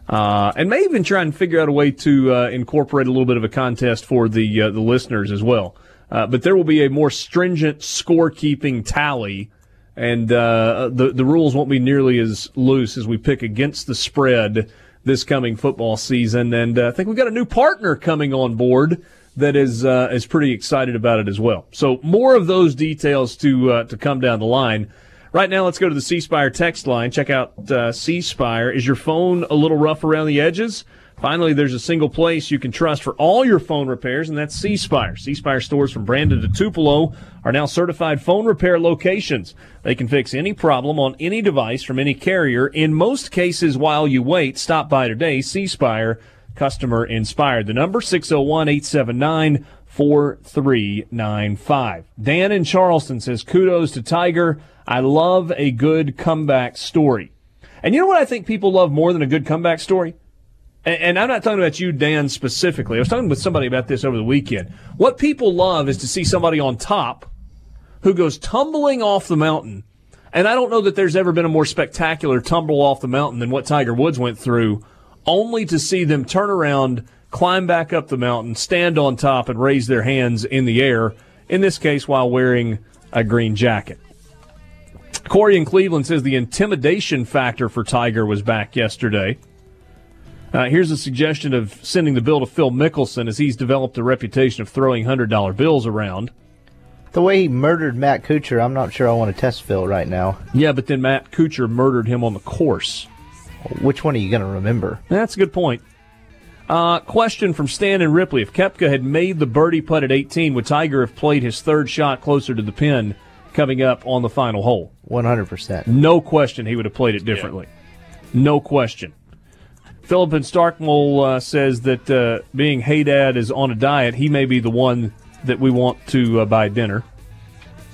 Uh, and may even try and figure out a way to uh, incorporate a little bit of a contest for the uh, the listeners as well. Uh, but there will be a more stringent scorekeeping tally, and the the rules won't be nearly as loose as we pick against the spread this coming football season. And I think we've got a new partner coming on board that is uh, is pretty excited about it as well. So more of those details to uh, to come down the line. Right now, let's go to the C Spire text line. Check out uh, C Spire. Is your phone a little rough around the edges? Finally, there's a single place you can trust for all your phone repairs, and that's C Spire. C Spire stores from Brandon to Tupelo are now certified phone repair locations. They can fix any problem on any device from any carrier. In most cases, while you wait, stop by today. C Spire, customer inspired. The number 601 879 4395. Dan in Charleston says, kudos to Tiger. I love a good comeback story. And you know what I think people love more than a good comeback story? And, and I'm not talking about you, Dan, specifically. I was talking with somebody about this over the weekend. What people love is to see somebody on top who goes tumbling off the mountain. And I don't know that there's ever been a more spectacular tumble off the mountain than what Tiger Woods went through, only to see them turn around, climb back up the mountain, stand on top, and raise their hands in the air, in this case while wearing a green jacket. Corey in Cleveland says the intimidation factor for Tiger was back yesterday. Uh, here's a suggestion of sending the bill to Phil Mickelson as he's developed a reputation of throwing $100 bills around. The way he murdered Matt Kuchar, I'm not sure I want to test Phil right now. Yeah, but then Matt Kuchar murdered him on the course. Which one are you going to remember? That's a good point. Uh, question from Stan and Ripley. If Koepka had made the birdie putt at 18, would Tiger have played his third shot closer to the pin coming up on the final hole? 100%. No question he would have played it differently. No question. Philip and Starkville uh, says that uh, being Hey Dad is on a diet, he may be the one that we want to uh, buy dinner.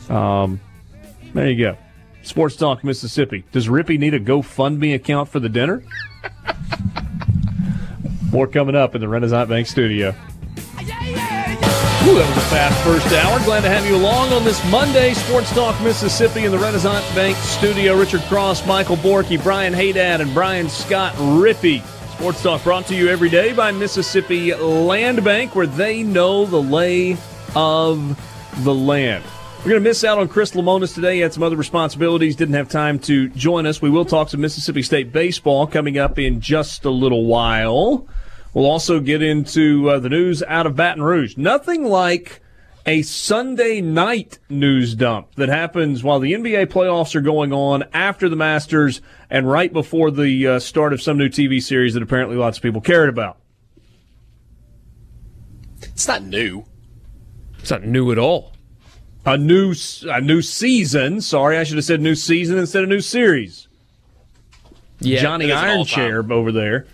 Um, there you go. Sports Talk Mississippi. Does Rippey need a GoFundMe account for the dinner? More coming up in the Renaissance Bank studio. Ooh, that was a fast first hour. Glad to have you along on this Monday. Sports Talk Mississippi in the Renaissance Bank studio. Richard Cross, Michael Borky, Brian Haydad, and Brian Scott Rippey. Sports Talk brought to you every day by Mississippi Land Bank, where they know the lay of the land. We're going to miss out on Chris Lemonis today. He had some other responsibilities, didn't have time to join us. We will talk some Mississippi State baseball coming up in just a little while. We'll also get into uh, the news out of Baton Rouge. Nothing like a Sunday night news dump that happens while the NBA playoffs are going on after the Masters and right before the uh, start of some new TV series that apparently lots of people cared about. It's not new. It's not new at all. A new a new season. Sorry, I should have said new season instead of new series. Yeah, Johnny it is an Ironchair over there.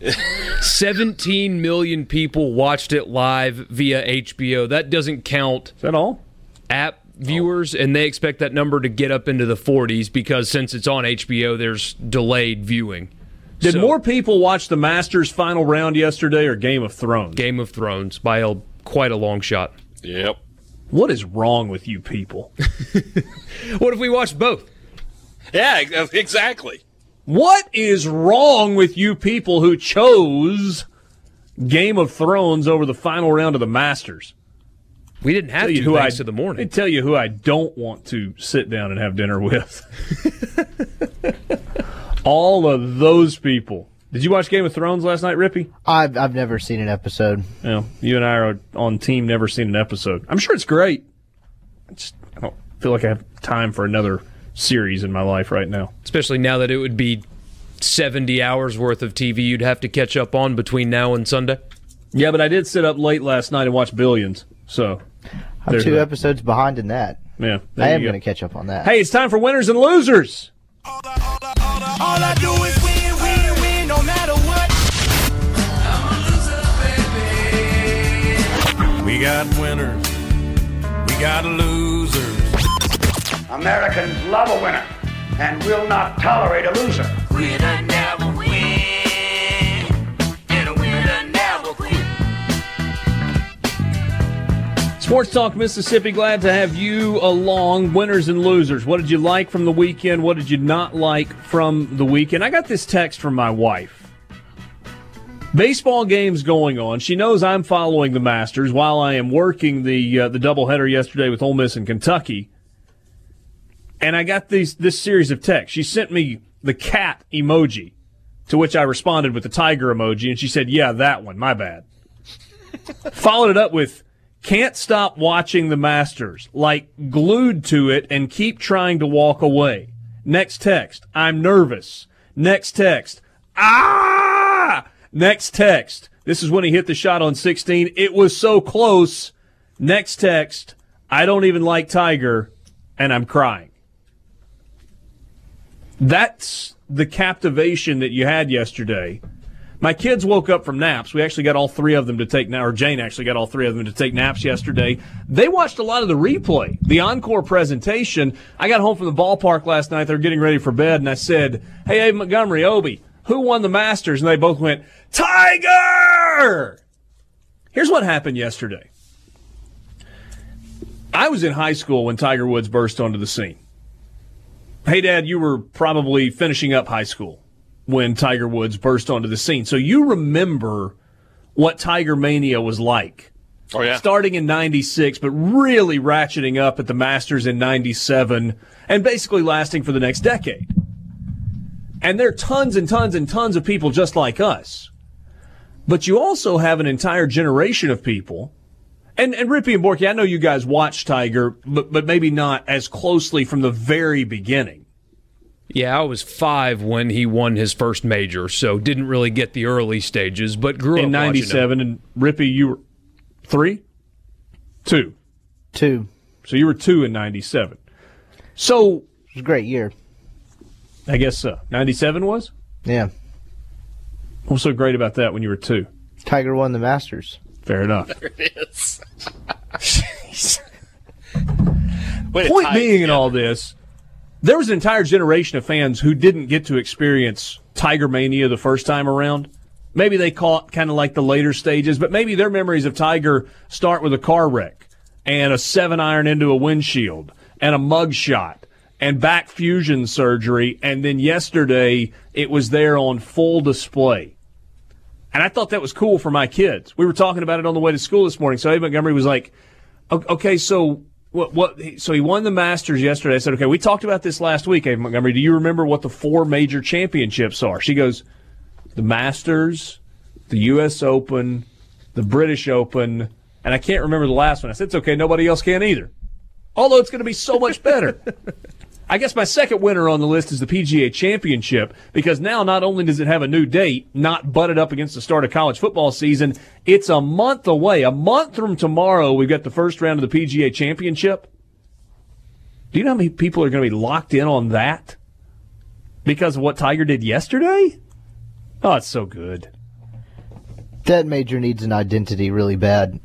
17 million people watched it live via HBO. That doesn't count Is that all? app viewers, and they expect that number to get up into the 40s because since it's on HBO, there's delayed viewing. Did So, more people watch the Masters final round yesterday or Game of Thrones? Game of Thrones by a, quite a long shot? Yep. What is wrong with you people? What if we watched both? Yeah, exactly. What is wrong with you people who chose Game of Thrones over the final round of the Masters? We didn't have Tell to you who I thanks to the morning. me tell you who I don't want to sit down and have dinner with. All of those people. Did you watch Game of Thrones last night, Rippey? I've I've never seen an episode. Yeah, you and I are on team. Never seen an episode. I'm sure it's great. I just I don't feel like I have time for another series in my life right now. Especially now that it would be 70 hours worth of TV you'd have to catch up on between now and Sunday. Yeah, but I did sit up late last night and watch Billions. So I'm two that. episodes behind in that. yeah, I am going to catch up on that. Hey, it's time for winners and losers. All I do is win, win, We got winners. We got losers. Americans love a winner and will not tolerate a loser. Winner never win, and a winner never quit. Sports Talk Mississippi, glad to have you along. Winners and losers. What did you like from the weekend? What did you not like from the weekend? I got this text from my wife. Baseball games going on. She knows I'm following the Masters while I am working the uh, the doubleheader yesterday with Ole Miss and Kentucky. And I got these this series of texts. She sent me the cat emoji, to which I responded with the tiger emoji, and she said, "Yeah, that one. My bad." Followed it up with can't stop watching the Masters, like glued to it and keep trying to walk away. Next text, I'm nervous. Next text, ah! Next text, this is when he hit the shot on 16. It was so close. Next text, I don't even like Tiger, and I'm crying. That's the captivation that you had yesterday. My kids woke up from naps. We actually got all three of them to take now, or Jane actually got all three of them to take naps yesterday. They watched a lot of the replay, the encore presentation. I got home from the ballpark last night. They're getting ready for bed, and I said, "Hey, Abe Montgomery, Obi, who won the Masters?" And they both went, "Tiger." Here's what happened yesterday. I was in high school when Tiger Woods burst onto the scene. Hey, Dad, you were probably finishing up high school when Tiger Woods burst onto the scene. So you remember what Tiger Mania was like. Oh yeah. Starting in 96, but really ratcheting up at the Masters in 97 and basically lasting for the next decade. And there are tons and tons and tons of people just like us. But you also have an entire generation of people. And, and Rippey and Borky, I know you guys watch Tiger, but, but maybe not as closely from the very beginning. Yeah, I was five when he won his first major, so didn't really get the early stages, but grew in up watching him. '97, and Rippey, you were three, two. Two. So you were two in '97. So It was a great year. I guess so. '97 was. Yeah. What's so great about that when you were two? Tiger won the Masters. Fair enough. It is. Point tie it being in all this, there was an entire generation of fans who didn't get to experience Tiger Mania the first time around. Maybe they caught kind of like the later stages, but maybe their memories of Tiger start with a car wreck and a seven iron into a windshield and a mug shot and back fusion surgery. And then yesterday it was there on full display. And I thought that was cool for my kids. We were talking about it on the way to school this morning. So Abe Montgomery was like, okay, so what, what, so he won the Masters yesterday. I said, okay, we talked about this last week, Abe Montgomery. Do you remember what the four major championships are? She goes, the Masters, the U.S. Open, the British Open, and I can't remember the last one. I said, it's okay, nobody else can either. Although it's going to be so much better. I guess my second winner on the list is the PGA Championship because now not only does it have a new date, not butted up against the start of college football season, it's a month away. A month from tomorrow, we've got the first round of the PGA Championship. Do you know how many people are going to be locked in on that because of what Tiger did yesterday? Oh, it's so good. That major needs an identity really bad.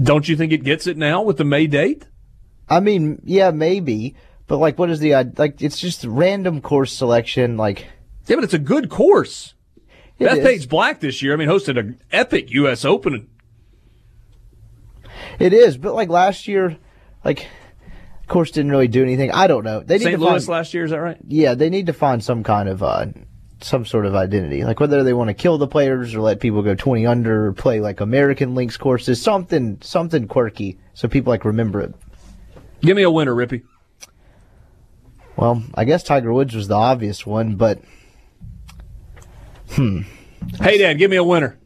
Don't you think it gets it now with the May date? I mean, yeah, maybe, but like, what is the like? It's just random course selection. Like, Yeah, but it's a good course. Beth is. Page Black this year, I mean, hosted an epic U.S. Open. it is, but like last year, like, course didn't really do anything. I don't know. They need St. to Louis find, last year, is that right? yeah, they need to find some kind of uh, some sort of identity, like whether they want to kill the players or let people go twenty under, or play like American links courses, something something quirky, so people like remember it. Give me a winner, Rippey. Well, I guess Tiger Woods was the obvious one, but hmm. Hey, Dad, give me a winner.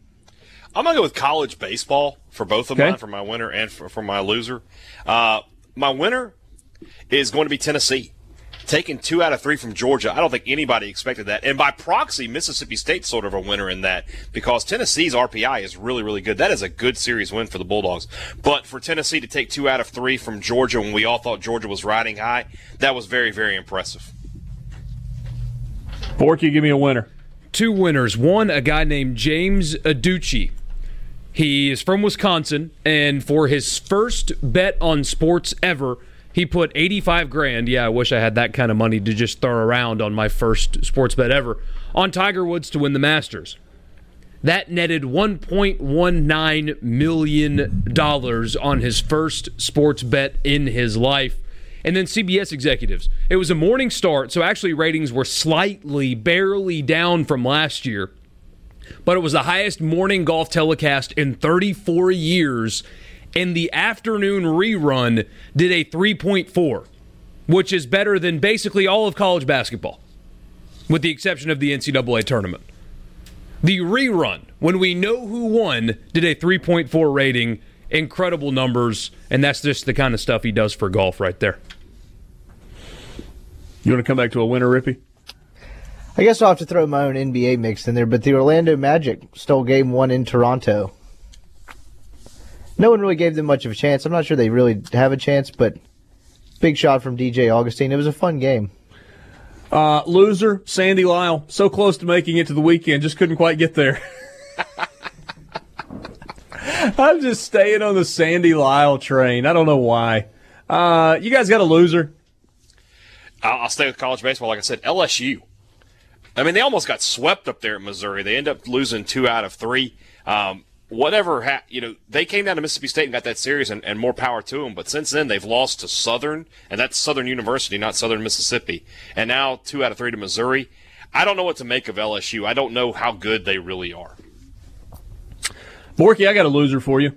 I'm gonna go with college baseball for both of Okay. mine, for my winner and for, for my loser. Uh, my winner is going to be Tennessee, taking two out of three from Georgia. I don't think anybody expected that, and by proxy, Mississippi State's sort of a winner in that because Tennessee's RPI is really, really good. That is a good series win for the Bulldogs. But for Tennessee to take two out of three from Georgia when we all thought Georgia was riding high, that was very, very impressive. Borky, give me a winner. Two winners. One, a guy named James Adducci. He is from Wisconsin, and for his first bet on sports ever, he put 85 grand. Yeah, I wish I had that kind of money to just throw around on my first sports bet ever on Tiger Woods to win the Masters. That netted $1.19 million on his first sports bet in his life. And then CBS executives. It was a morning start, so actually ratings were slightly, barely down from last year. But it was the highest morning golf telecast in 34 years. And the afternoon rerun did a 3.4, which is better than basically all of college basketball, with the exception of the NCAA tournament. The rerun, when we know who won, did a 3.4 rating. Incredible numbers, and that's just the kind of stuff he does for golf right there. You want to come back to a winner, Rippey? I guess I'll have to throw my own NBA mix in there. But the Orlando Magic stole Game One in Toronto. No one really gave them much of a chance. I'm not sure they really have a chance, but big shot from DJ Augustin. It was a fun game. Uh, loser, Sandy Lyle. So close to making it to the weekend, just couldn't quite get there. I'm just staying on the Sandy Lyle train. I don't know why. Uh, you guys got a loser? I'll, I'll stay with college baseball. Like I said, LSU. I mean, they almost got swept up there at Missouri. They end up losing two out of three. Um, whatever, ha- you know, they came down to Mississippi State and got that series, and, and more power to them. But since then, they've lost to Southern, and that's Southern University, not Southern Mississippi. And now two out of three to Missouri. I don't know what to make of LSU. I don't know how good they really are. Borky, I got a loser for you.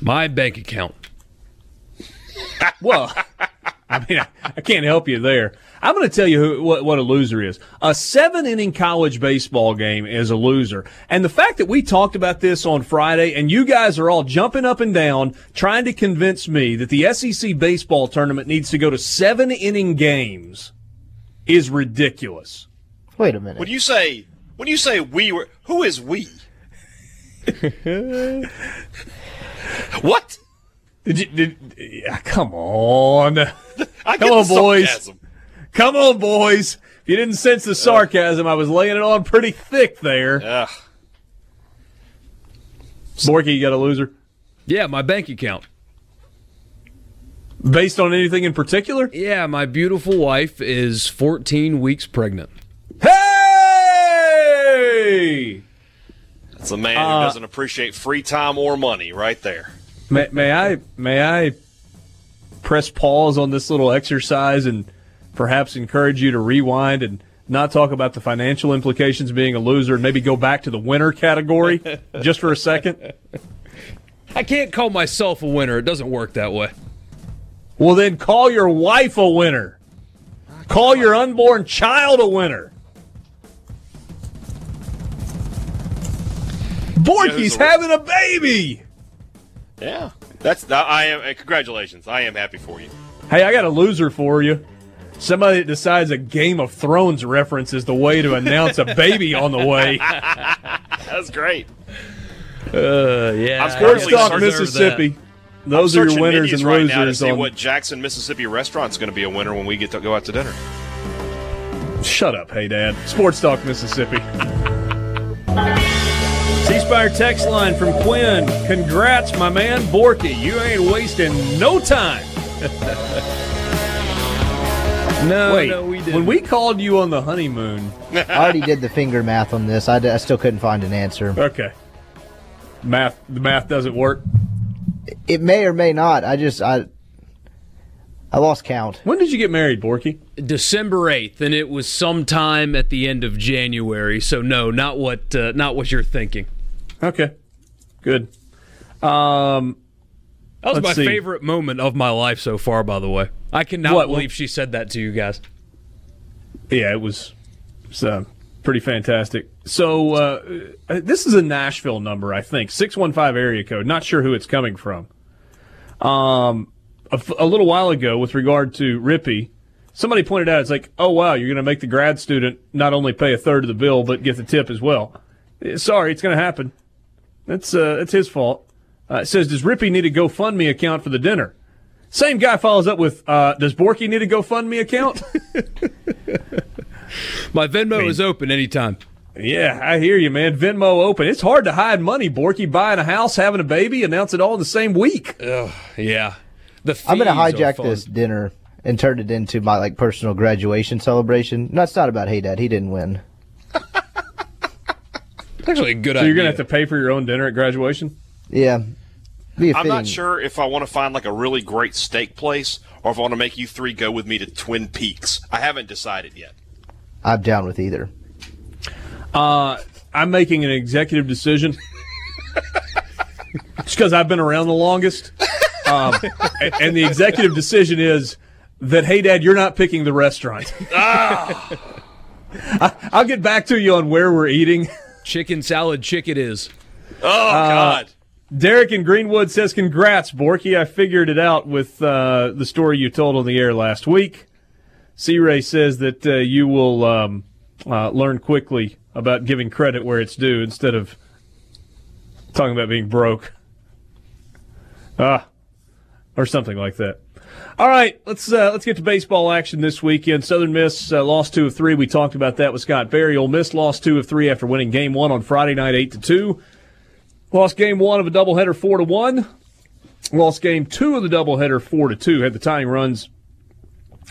My bank account. Well, I mean, I, I can't help you there. I'm going to tell you who, what, what a loser is. A seven inning college baseball game is a loser. And the fact that we talked about this on Friday and you guys are all jumping up and down trying to convince me that the SEC baseball tournament needs to go to seven inning games is ridiculous. Wait a minute. When you say when you say we were, who is we? what? Did you, did, yeah, come on. I Come get on, the boys. sarcasm. Come on, boys. If you didn't sense the sarcasm, I was laying it on pretty thick there. Ugh. Borky, you got a loser? Yeah, my bank account. Based on anything in particular? Yeah, my beautiful wife is 14 weeks pregnant. Hey! That's a man Uh, who doesn't appreciate free time or money, right there. May, may I may I press pause on this little exercise and perhaps encourage you to rewind and not talk about the financial implications of being a loser and maybe go back to the winner category just for a second? I can't call myself a winner. It doesn't work that way. Well, then call your wife a winner. Call your unborn child a winner. Borky's having a baby. Yeah, that's I am. Congratulations, I am happy for you. Hey, I got a loser for you. Somebody that decides a Game of Thrones reference is the way to announce a baby on the way. That's great. Uh, yeah. I'm Sports currently Talk, searching- Mississippi. I'm Those are your winners menus and right now to losers see on. what Jackson, Mississippi restaurant's going to be a winner when we get to go out to dinner. Shut up, hey dad. Sports Talk, Mississippi. C Spire text line from Quinn. Congrats, my man Borky. You ain't wasting no time. No, Wait, no, we didn't. when we called you on the honeymoon, I already did the finger math on this. I, d- I still couldn't find an answer. okay, math the math doesn't work. It may or may not. I just I I lost count. When did you get married, Borky? December 8th, and it was sometime at the end of January. So no, not what uh, not what you're thinking. Okay, good. Um, That was Let's my see. favorite moment of my life so far. By the way, I cannot What? believe she said that to you guys. yeah, it was, it was uh, pretty fantastic. So uh, uh, this is a Nashville number, I think, six one five area code. Not sure who it's coming from. Um, a, f- a little while ago, with regard to Rippey, somebody pointed out it's like, oh wow, you're going to make the grad student not only pay a third of the bill but get the tip as well. Eh, Sorry, it's going to happen. That's uh, that's his fault. Uh, it says, does Rippey need a GoFundMe account for the dinner? Same guy follows up with, uh, does Borky need a GoFundMe account? My Venmo is open anytime. Yeah, I hear you, man. Venmo open. It's hard to hide money, Borky. Buying a house, having a baby, announce it all in the same week. Yeah, the I'm gonna hijack this dinner and turn it into my like personal graduation celebration. No, it's not about hey dad. He didn't win. It's actually a good So idea. you're gonna have to pay for your own dinner at graduation. Yeah. Be a I'm not sure if I want to find like a really great steak place or if I want to make you three go with me to Twin Peaks. I haven't decided yet. I'm down with either. Uh, I'm making an executive decision. Just because I've been around the longest. Um, and the executive decision is that, hey, Dad, you're not picking the restaurant. I, I'll get back to you on where we're eating. Chicken salad chick it is. Oh Uh, God! Derek in Greenwood says, "Congrats, Borky. I figured it out with uh, the story you told on the air last week." C. Ray says that uh, you will um, uh, learn quickly about giving credit where it's due instead of talking about being broke, ah, or something like that. All right, let's uh, let's get to baseball action this weekend. Southern Miss uh, lost two of three. We talked about that with Scott Berry. Ole Miss lost two of three after winning Game One on Friday night, eight to two. Lost game one of a doubleheader, four to one. Lost game two of the doubleheader, four to two. Had the tying runs,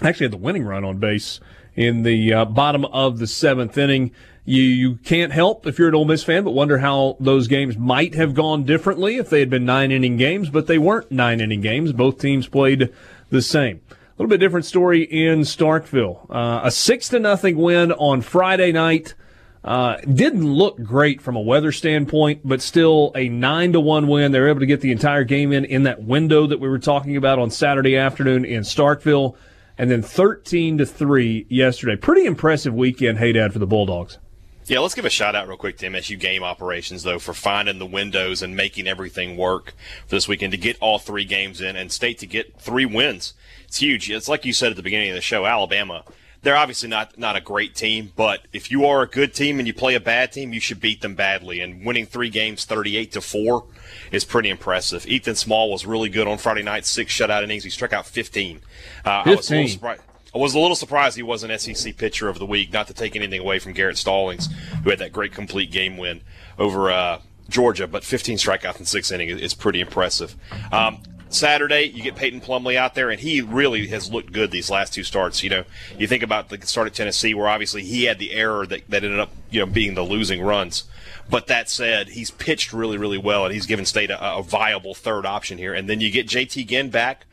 actually had the winning run on base in the uh, bottom of the seventh inning. You you can't help if you're an Ole Miss fan, but wonder how those games might have gone differently if they had been nine inning games. But they weren't nine inning games. Both teams played the same. A little bit different story in Starkville. Uh, a six to nothing win on Friday night. Uh, didn't look great from a weather standpoint, but still a nine to one win. They were able to get the entire game in in that window that we were talking about on Saturday afternoon in Starkville, and then thirteen to three yesterday. Pretty impressive weekend, hey dad, for the Bulldogs. Yeah, let's give a shout out real quick to MSU game operations though for finding the windows and making everything work for this weekend to get all three games in and state to get three wins. It's huge. It's like you said at the beginning of the show, Alabama. They're obviously not not a great team, but if you are a good team and you play a bad team, you should beat them badly. And winning three games, thirty-eight to four, is pretty impressive. Ethan Small was really good on Friday night, six shutout innings. He struck out fifteen. Uh, I was a little 15. surprised. I was a little surprised he wasn't SEC pitcher of the week. Not to take anything away from Garrett Stallings, who had that great complete game win over uh, Georgia, but 15 strikeouts in six innings is pretty impressive. Um, Saturday, you get Peyton Plumlee out there, and he really has looked good these last two starts. You know, you think about the start at Tennessee, where obviously he had the error that, that ended up, you know, being the losing runs. But that said, he's pitched really, really well, and he's given State a, a viable third option here. And then you get JT Ginn back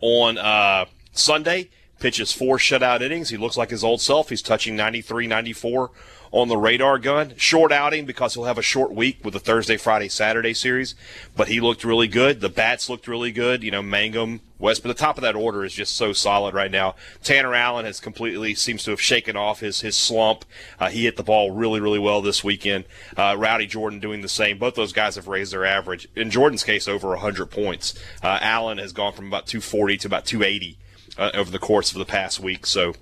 on uh, Sunday. pitches four shutout innings. He looks like his old self. He's touching 93, 94 on the radar gun. Short outing because he'll have a short week with the Thursday, Friday, Saturday series. But he looked really good. The bats looked really good. You know, Mangum, West, but the top of that order is just so solid right now. Tanner Allen has completely seems to have shaken off his his slump. Uh, he hit the ball really, really well this weekend. Uh, Rowdy Jordan doing the same. Both those guys have raised their average. In Jordan's case, over 100 points. Uh, Allen has gone from about 240 to about 280 uh, over the course of the past week. So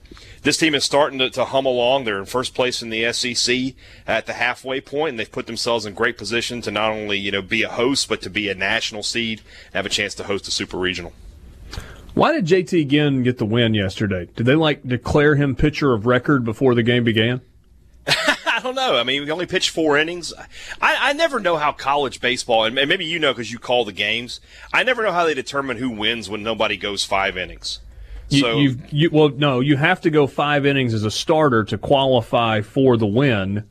this team is starting to, to hum along. They're in first place in the SEC at the halfway point, and they've put themselves in great position to not only you know be a host, but to be a national seed and have a chance to host a super regional. Why did JT Ginn get the win yesterday? Did they like declare him pitcher of record before the game began? I don't know. I mean, we only pitched four innings. I, I never know how college baseball, and maybe you know because you call the games. I never know how they determine who wins when nobody goes five innings. You, So you've, you, well, no, you have to go five innings as a starter to qualify for the win,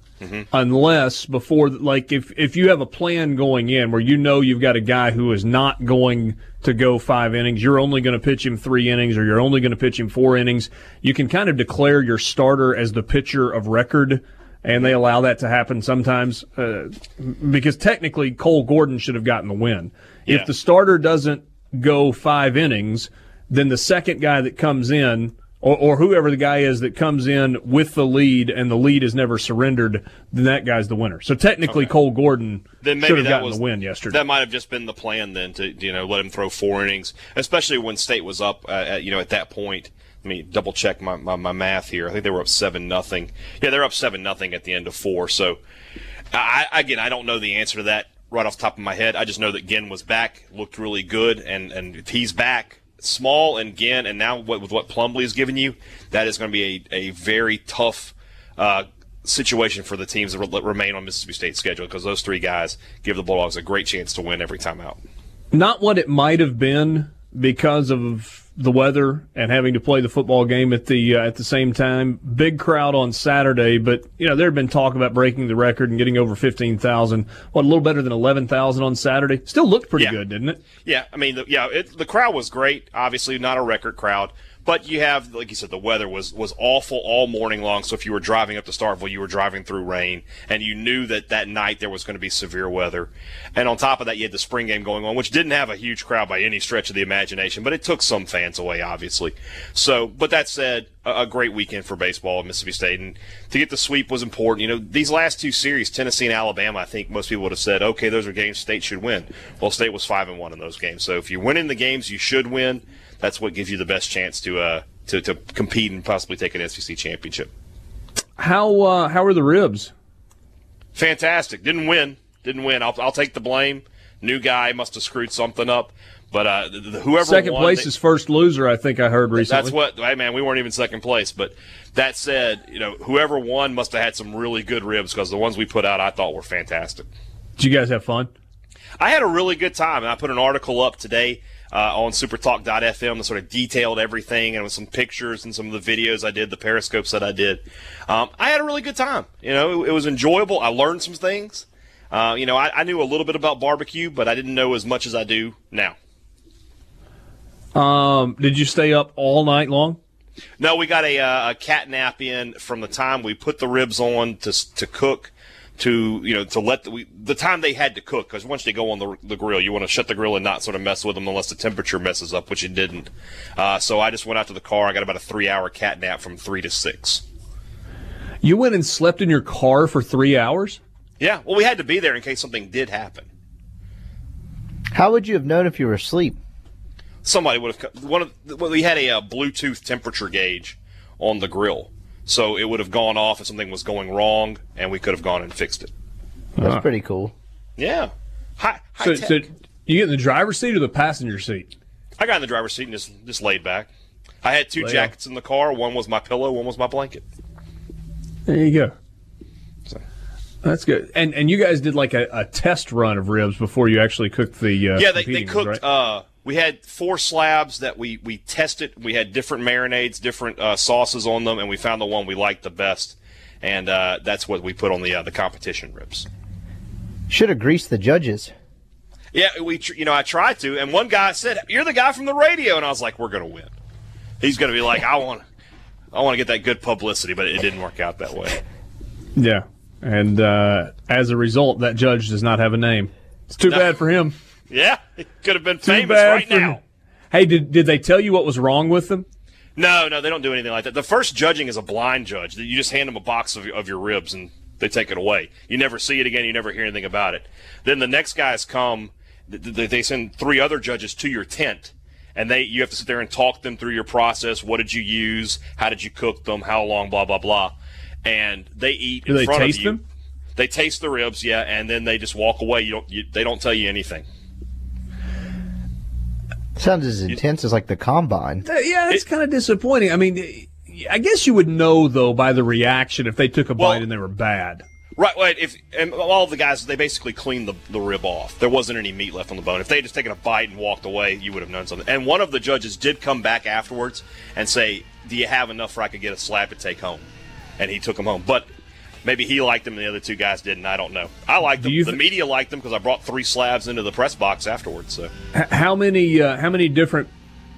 unless before, like, if if you have a plan going in where you know you've got a guy who is not going to go five innings, you're only going to pitch him three innings, or you're only going to pitch him four innings. You can kind of declare your starter as the pitcher of record. And they allow that to happen sometimes uh, because technically Cole Gordon should have gotten the win. Yeah. If the starter doesn't go five innings, then the second guy that comes in, or, or whoever the guy is that comes in with the lead and the lead is never surrendered, then that guy's the winner. So technically, Cole Gordon then maybe should have that gotten was the win yesterday. That might have just been the plan then to you know let him throw four innings, especially when State was up. Uh, at, you know at that point. Let me double check my, my, my math here. I think they were up seven nothing. Yeah, they're up seven nothing at the end of four. So, I, again, I don't know the answer to that right off the top of my head. I just know that Ginn was back, looked really good, and and if he's back, small and Ginn, and now what, with what Plumlee has given you, that is going to be a, a very tough uh, situation for the teams that re- remain on Mississippi State's schedule because those three guys give the Bulldogs a great chance to win every time out. Not what it might have been because of the weather and having to play the football game at the uh, at the same time. Big crowd on Saturday, but you know there had been talk about breaking the record and getting over fifteen thousand. What a little better than eleven thousand on Saturday. Still looked pretty Yeah. good, didn't it? Yeah, I mean, the, yeah, it, the crowd was great. Obviously, not a record crowd, but you have, like you said, the weather was was awful all morning long. So if you were driving up to Starkville, you were driving through rain, and you knew that that night there was going to be severe weather. And on top of that, you had the spring game going on, which didn't have a huge crowd by any stretch of the imagination, but it took some fans away, obviously. So, but that said, a, a great weekend for baseball at Mississippi State, and to get the sweep was important. You know, these last two series, Tennessee and Alabama, I think most people would have said, okay, those are games State should win. Well, State was five and one in those games, so if you win in the games you should win, that's what gives you the best chance to uh to, to compete and possibly take an SEC championship. How uh, how are the ribs? Fantastic. Didn't win. Didn't win. I'll, I'll take the blame. New guy must have screwed something up. But uh, the, the- whoever Second won, place they- is first loser. I think I heard recently. That's what, hey man, we weren't even second place. But that said, you know, whoever won must have had some really good ribs because the ones we put out I thought were fantastic. Did you guys have fun? I had a really good time, and I put an article up today uh, on supertalk.fm that sort of detailed everything and with some pictures and some of the videos I did, the periscopes that I did. Um, I had a really good time. You know, it, it was enjoyable. I learned some things. Uh, you know, I, I knew a little bit about barbecue, but I didn't know as much as I do now. Um, did you stay up all night long? No, we got a, uh, a cat nap in from the time we put the ribs on to to cook to you know to let the, we, the time they had to cook because once they go on the, the grill, you want to shut the grill and not sort of mess with them unless the temperature messes up, which it didn't. Uh, so I just went out to the car. I got about a three hour cat nap from three to six. You went and slept in your car for three hours. Yeah, well, we had to be there in case something did happen. How would you have known if you were asleep? Somebody would have co- one of well, we had a uh, Bluetooth temperature gauge on the grill, so it would have gone off if something was going wrong, and we could have gone and fixed it. That's pretty cool. Yeah. Hi, hi So, tech. so you get in the driver's seat or the passenger seat? I got in the driver's seat and just just laid back. I had two Lay jackets in the car. One was my pillow. One was my blanket. There you go. So- That's good. And and you guys did like a, a test run of ribs before you actually cooked the. Uh, yeah, they, they cooked. ones, right? Uh, we had four slabs that we we tested. We had different marinades, different uh, sauces on them, and we found the one we liked the best, and uh, that's what we put on the uh, the competition ribs. Should have greased the judges. Yeah, we tr- you know I tried to, and one guy said, "You're the guy from the radio," and I was like, "We're gonna win." he's going to be like, I want, I want to get that good publicity, but it didn't work out that way. Yeah, and uh, as a result, that judge does not have a name. It's too No. bad for him. Yeah, he could have been Too famous right for now. Hey, did did they tell you what was wrong with them? No, no, they don't do anything like that. The first judging is a blind judge. You just hand them a box of, of your ribs and they take it away. You never see it again. You never hear anything about it. Then the next guys come. th- th- They send three other judges to your tent, and they you have to sit there and talk them through your process. What did you use? How did you cook them? How long? Blah blah blah. And they eat Do in they front taste of you. them? They taste the ribs, yeah, and then they just walk away. You don't. You, they don't tell you anything. Sounds as intense as like the combine. Uh, yeah, it's kind of disappointing. I mean, I guess you would know though by the reaction if they took a bite and they were bad. Right, right. If and all the guys, they basically cleaned the, the rib off. There wasn't any meat left on the bone. If they had just taken a bite and walked away, you would have known something. And one of the judges did come back afterwards and say, "Do you have enough for I could get a slab to take home?" And he took them home. But maybe he liked them and the other two guys didn't. I don't know. I liked them. you the media liked them because I brought three slabs into the press box afterwards. So H- how many uh, how many different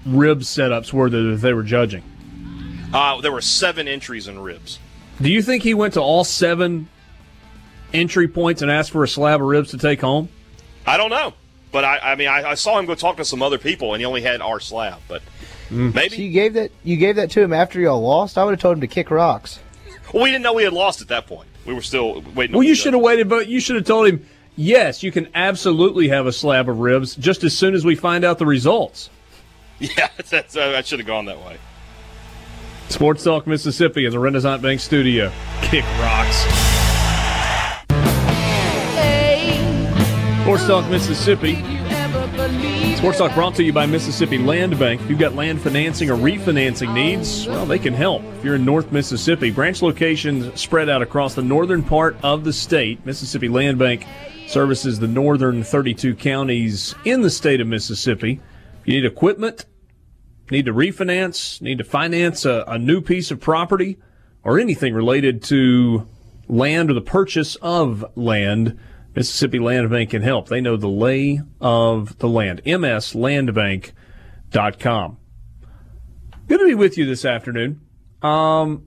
rib setups were there that they were judging? uh, there were seven entries in ribs. Do you think he went to all seven entry points and asked for a slab of ribs to take home? I don't know. But I, I mean, I, I saw him go talk to some other people, and he only had our slab. But maybe So you gave that you gave that to him after y'all lost. I would have told him to kick rocks. Well, we didn't know we had lost at that point. We were still waiting. Well, you should have waited, but you should have told him, yes, you can absolutely have a slab of ribs just as soon as we find out the results. Yeah, that's, uh, I should have gone that way. Sports Talk Mississippi is a Renaissance Bank studio. Kick rocks. Sports Talk Mississippi. Sports Talk brought to you by Mississippi Land Bank. If you've got land financing or refinancing needs, well, they can help. If you're in North Mississippi, branch locations spread out across the northern part of the state. Mississippi Land Bank services the northern 32 counties in the state of Mississippi. If you need equipment, need to refinance, need to finance a, a new piece of property, or anything related to land or the purchase of land, Mississippi Land Bank can help. They know the lay of the land. MSLandbank.com. Good to be with you this afternoon. Um,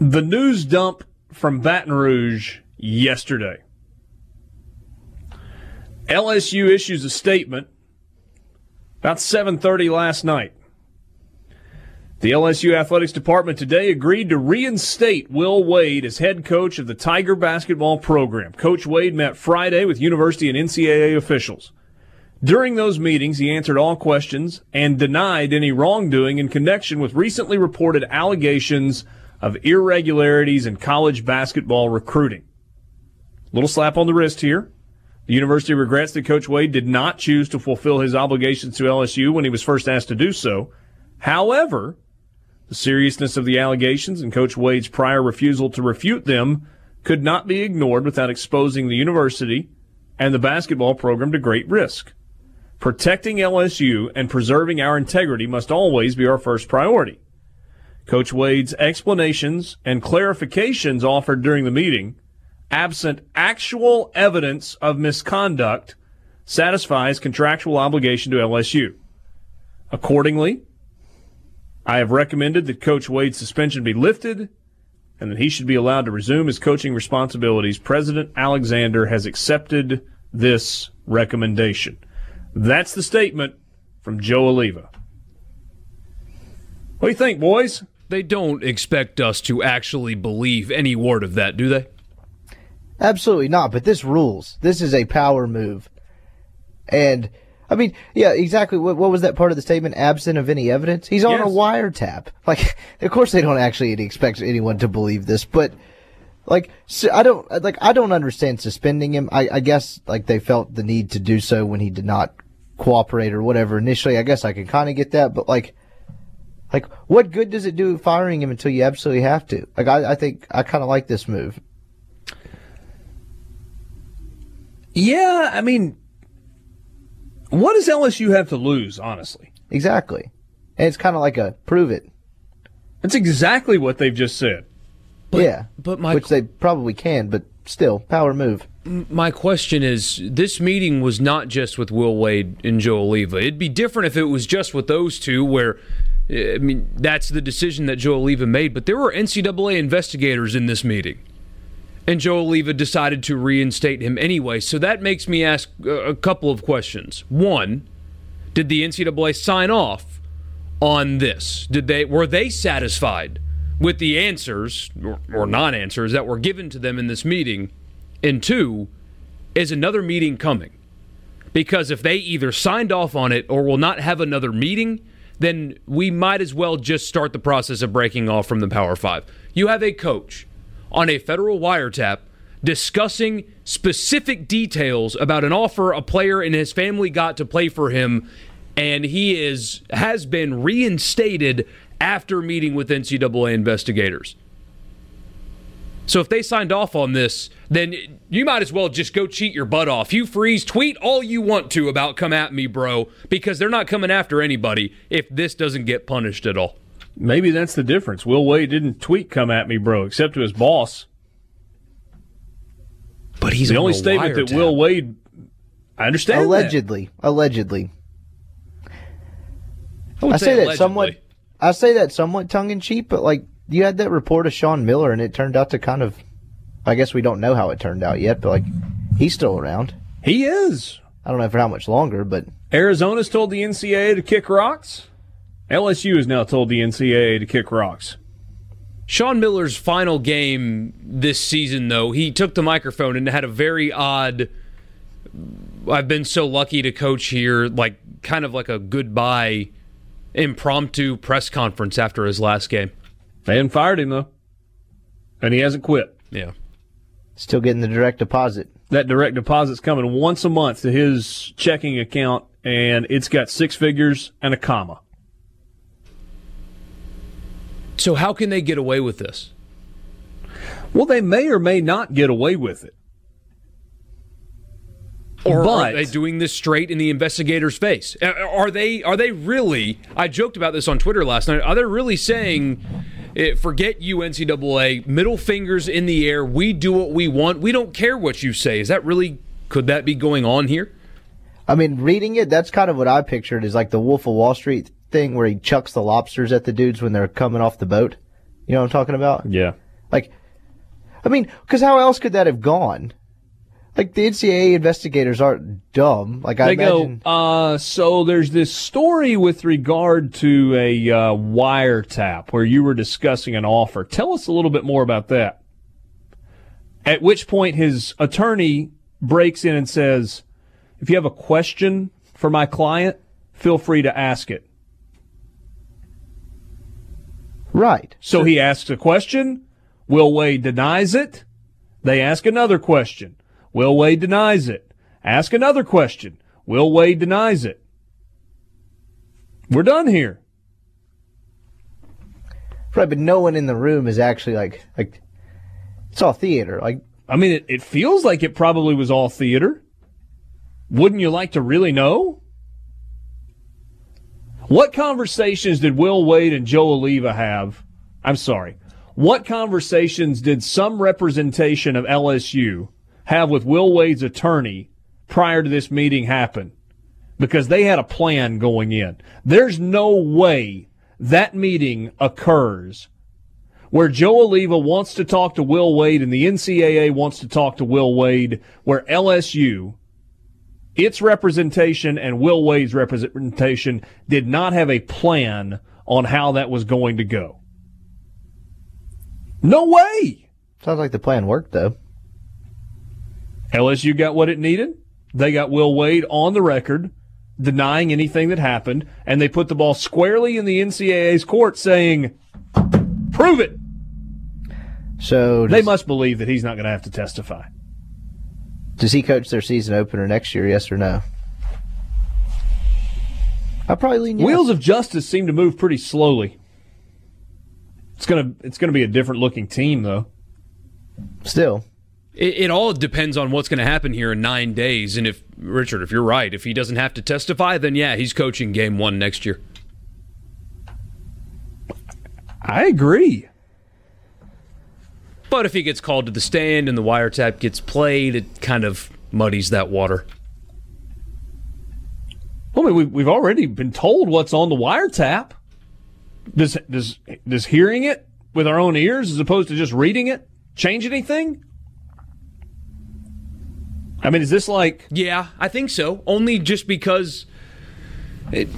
the news dump from Baton Rouge yesterday. LSU issues a statement about 7:30 last night. The LSU athletics department today agreed to reinstate Will Wade as head coach of the Tiger basketball program. Coach Wade met Friday with university and NCAA officials. During those meetings, he answered all questions and denied any wrongdoing in connection with recently reported allegations of irregularities in college basketball recruiting. Little slap on the wrist here. The university regrets that Coach Wade did not choose to fulfill his obligations to LSU when he was first asked to do so. However, the seriousness of the allegations and Coach Wade's prior refusal to refute them could not be ignored without exposing the university and the basketball program to great risk. Protecting LSU and preserving our integrity must always be our first priority. Coach Wade's explanations and clarifications offered during the meeting, absent actual evidence of misconduct, satisfies contractual obligation to LSU. Accordingly, I have recommended that Coach Wade's suspension be lifted and that he should be allowed to resume his coaching responsibilities. President Alexander has accepted this recommendation. That's the statement from Joe Alleva. What do you think, boys? They don't expect us to actually believe any word of that, do they? Absolutely not. But this rules. This is a power move. And I mean, yeah, exactly. What, what was that part of the statement? Absent of any evidence. He's on a wiretap. Like, of course, they don't actually expect anyone to believe this, but like, so I don't like. I don't understand suspending him. I, I guess like they felt the need to do so when he did not cooperate or whatever initially. I guess I can kind of get that, but like. Like, what good does it do firing him until you absolutely have to? Like, I, I think I kind of like this move. Yeah, I mean, what does LSU have to lose, honestly? Exactly. And it's kind of like a prove it. That's exactly what they've just said. yeah. but Michael- Which they probably can, but still, power move. my question is this meeting was not just with Will Wade and Joe Alleva. It'd be different if it was just with those two, where, eh, I mean, that's the decision that Joe Alleva made. But there were NCAA investigators in this meeting. And Joe Alleva decided to reinstate him anyway. So that makes me ask a couple of questions. One, did the NCAA sign off on this? Did they were they satisfied with the answers or, or non-answers that were given to them in this meeting? And two, is another meeting coming? Because if they either signed off on it or will not have another meeting, then we might as well just start the process of breaking off from the Power Five. You have a coach on a federal wiretap discussing specific details about an offer a player and his family got to play for him and he is has been reinstated after meeting with NCAA investigators. So if they signed off on this, then you might as well just go cheat your butt off. You freeze, tweet all you want to about come at me, bro, because they're not coming after anybody if this doesn't get punished at all. Maybe that's the difference. Will Wade didn't tweet "come at me, bro," except to his boss. But he's the on only a statement that wiretap. Will Wade. I understand. that. allegedly, allegedly. I, would I say that allegedly. somewhat. I say that somewhat tongue in cheek, but like you had that report of Sean Miller, and it turned out to kind of. I guess we don't know how it turned out yet, but like he's still around. He is. I don't know for how much longer, but Arizona's told the NCAA to kick rocks. LSU has now told the NCAA to kick rocks. Sean Miller's final game this season, though, he took the microphone and had a very odd. I've been so lucky to coach here, like kind of like a goodbye impromptu press conference after his last game. They hadn't fired him though, and he hasn't quit. Yeah. still getting the direct deposit. That direct deposit's coming once a month to his checking account, and it's got six figures and a comma. So how can they get away with this? Well, they may or may not get away with it. Or are they doing this straight in the investigator's face? Are they? Are they really? I joked about this on Twitter last night. Are they really saying, eh, "Forget you, NCAA"? Middle fingers in the air. We do what we want. We don't care what you say. Is that really? Could that be going on here? I mean, reading it, that's kind of what I pictured is like the Wolf of Wall Street thing where he chucks the lobsters at the dudes when they're coming off the boat. You know what I'm talking about? Yeah. Like, I mean, because how else could that have gone? Like the NCAA investigators aren't dumb. Like I they imagine. go. Uh, so there's this story with regard to a uh, wiretap where you were discussing an offer. Tell us a little bit more about that. At which point his attorney breaks in and says, "If you have a question for my client, feel free to ask it." Right. So he asks a question. Will Wade denies it. They ask another question. Will Wade denies it. Ask another question. Will Wade denies it. We're done here. Right, but no one in the room is actually like like it's all theater. Like I mean, it, it feels like it probably was all theater. Wouldn't you like to really know? What conversations did Will Wade and Joe Alleva have? I'm sorry. What conversations did some representation of LSU have with Will Wade's attorney prior to this meeting happen? Because they had a plan going in. There's no way that meeting occurs where Joe Alleva wants to talk to Will Wade and the NCAA wants to talk to Will Wade, where LSU, its representation and Will Wade's representation did not have a plan on how that was going to go. No way. sounds like the plan worked though. LSU got what it needed. They got Will Wade on the record denying anything that happened, and they put the ball squarely in the NCAA's court saying, prove it. So They must believe that he's not going to have to testify. Does he coach their season opener next year? Yes or no? I probably lean yes. Wheels of Justice seem to move pretty slowly. It's gonna it's gonna be a different looking team though. Still, It, it all depends on what's going to happen here in nine days. And if Richard, if you're right, if he doesn't have to testify, then yeah, he's coaching Game One next year. I agree. But if he gets called to the stand and the wiretap gets played, it kind of muddies that water. Well, I mean, we, we've already been told what's on the wiretap. Does does does hearing it with our own ears as opposed to just reading it change anything? I mean, is this like Yeah, I think so. Only just because, it,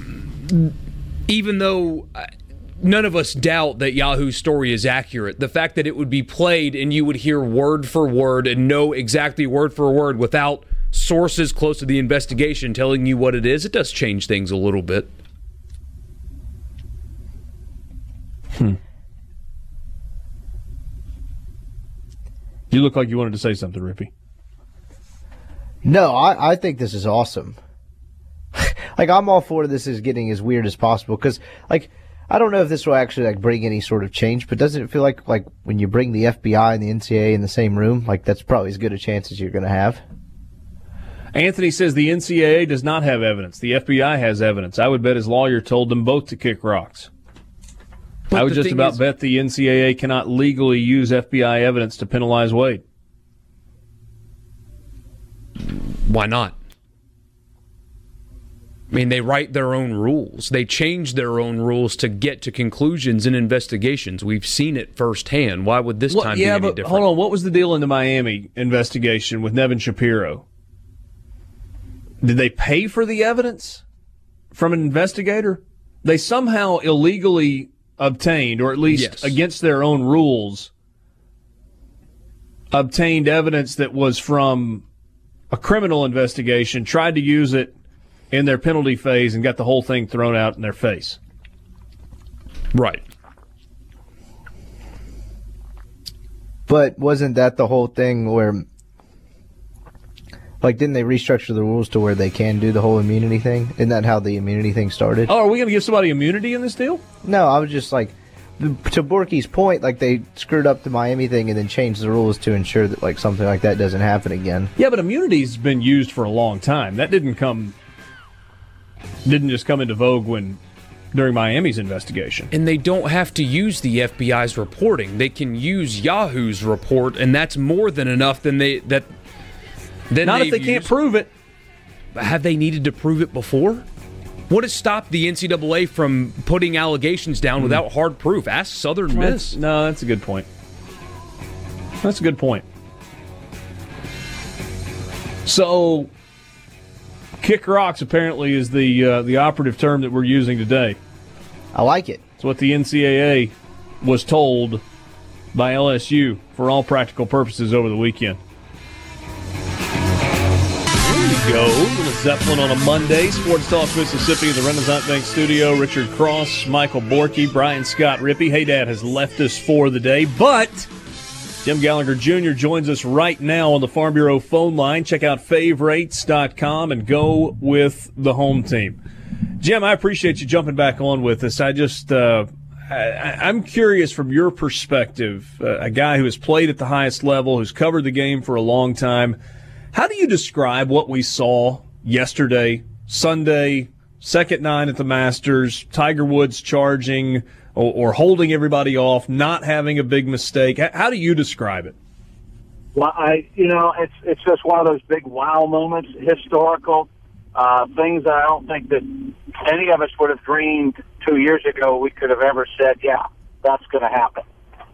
even though none of us doubt that Yahoo's story is accurate, the fact that it would be played and you would hear word for word and know exactly word for word without sources close to the investigation telling you what it is, it does change things a little bit. Hmm. you look like you wanted to say something, Rippey? No, I, I think this is awesome. like I'm all for this is getting as weird as possible because like I don't know if this will actually like bring any sort of change, but doesn't it feel like like when you bring the FBI and the NCAA in the same room, like that's probably as good a chance as you're going to have. Anthony says the NCAA does not have evidence. The FBI has evidence. I would bet his lawyer told them both to kick rocks. But I would just about is- bet the NCAA cannot legally use FBI evidence to penalize Wade. Why not? I mean, they write their own rules. They change their own rules to get to conclusions in investigations. We've seen it firsthand. Why would this Well, time yeah, be any different? hold on. What was the deal in the Miami investigation with Nevin Shapiro? Did they pay for the evidence from an investigator? They somehow illegally obtained, or at least Yes. against their own rules, obtained evidence that was from a criminal investigation, tried to use it in their penalty phase, and got the whole thing thrown out in their face. Right. But wasn't that the whole thing where, like, didn't they restructure the rules to where they can do the whole immunity thing? Isn't that how the immunity thing started? Oh, are we going to give somebody immunity in this deal? No, I was just like, to Borky's point, like they screwed up the Miami thing and then changed the rules to ensure that like something like that doesn't happen again. Yeah, but immunity's been used for a long time. That didn't come didn't just come into vogue when during Miami's investigation. And they don't have to use the FBI's reporting. They can use Yahoo's report, and that's more than enough. Than they that. Then Not if they've they can't prove it. Have they needed to prove it before? What has stopped the NCAA from putting allegations down hmm. without hard proof? Ask Southern Miss. No, that's a good point. That's a good point. So, kick rocks apparently is the uh, the operative term that we're using today. I like it. It's what the NCAA was told by LSU for all practical purposes over the weekend. There you go. Little Zeppelin on a Monday. Sports Talk Mississippi, the Renaissance Bank Studio. Richard Cross, Michael Borky, Brian Scott Rippey. Hey, Dad has left us for the day, but Jim Gallagher Jr. joins us right now on the Farm Bureau phone line. Check out favorites.com and go with the home team. Jim, I appreciate you jumping back on with us. I just, uh, I, I'm curious from your perspective, uh, a guy who has played at the highest level, who's covered the game for a long time. How do you describe what we saw yesterday, Sunday, second nine at the Masters, Tiger Woods charging or, or holding everybody off, not having a big mistake? How, do you describe it? Well, I, you know, it's it's just one of those big wow moments, historical uh, things that I don't think that any of us would have dreamed two years ago we could have ever said, yeah, that's going to happen.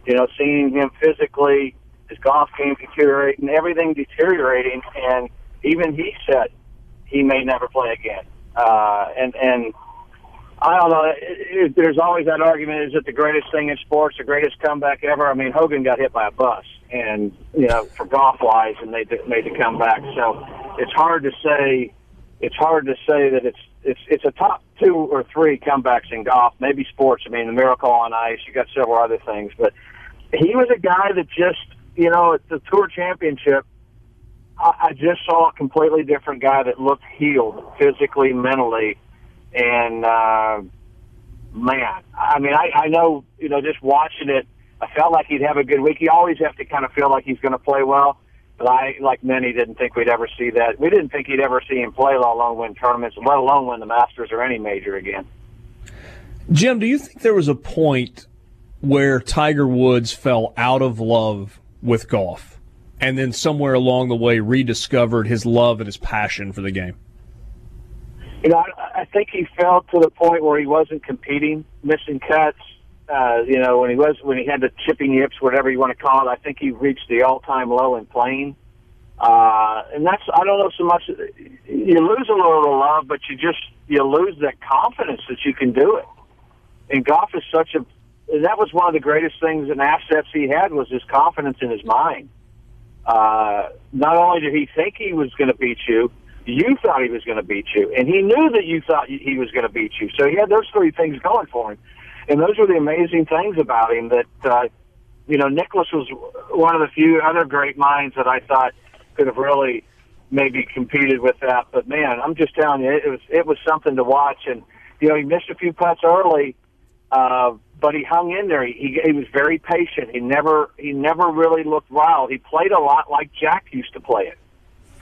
You know, seeing him physically, his golf game deteriorating, everything deteriorating, and even he said he may never play again. Uh, and and I don't know. It, it, there's always that argument: is it the greatest thing in sports, the greatest comeback ever? I mean, Hogan got hit by a bus, and you know, for golf wise, and they made the comeback. So it's hard to say. It's hard to say that it's it's it's a top two or three comebacks in golf. Maybe sports. I mean, the Miracle on Ice. You got several other things, but he was a guy that just you know at the Tour Championship. I just saw a completely different guy that looked healed physically, mentally, and uh, man, I mean, I, I know you know just watching it, I felt like he'd have a good week. You always have to kind of feel like he's going to play well, but I, like many, didn't think we'd ever see that. We didn't think he'd ever see him play, let alone win tournaments, let alone win the Masters or any major again. Jim, do you think there was a point where Tiger Woods fell out of love with golf, and then somewhere along the way rediscovered his love and his passion for the game? You know, I, think he fell to the point where he wasn't competing, missing cuts. Uh, you know, when he was when he had the chipping yips, whatever you want to call it, I think he reached the all-time low in playing. Uh, and that's I don't know so much. You lose a little love, but you just you lose that confidence that you can do it. And golf is such a that was one of the greatest things and assets he had was his confidence in his mind. Uh, not only did he think he was going to beat you, you thought he was going to beat you, and he knew that you thought he was going to beat you. So he had those three things going for him, and those were the amazing things about him. That uh, you know, Nicklaus was one of the few other great minds that I thought could have really maybe competed with that. But man, I'm just telling you, it was it was something to watch. And you know, he missed a few putts early, uh, but he hung in there. He, he was very patient. He never he never really looked wild. He played a lot like Jack used to play it,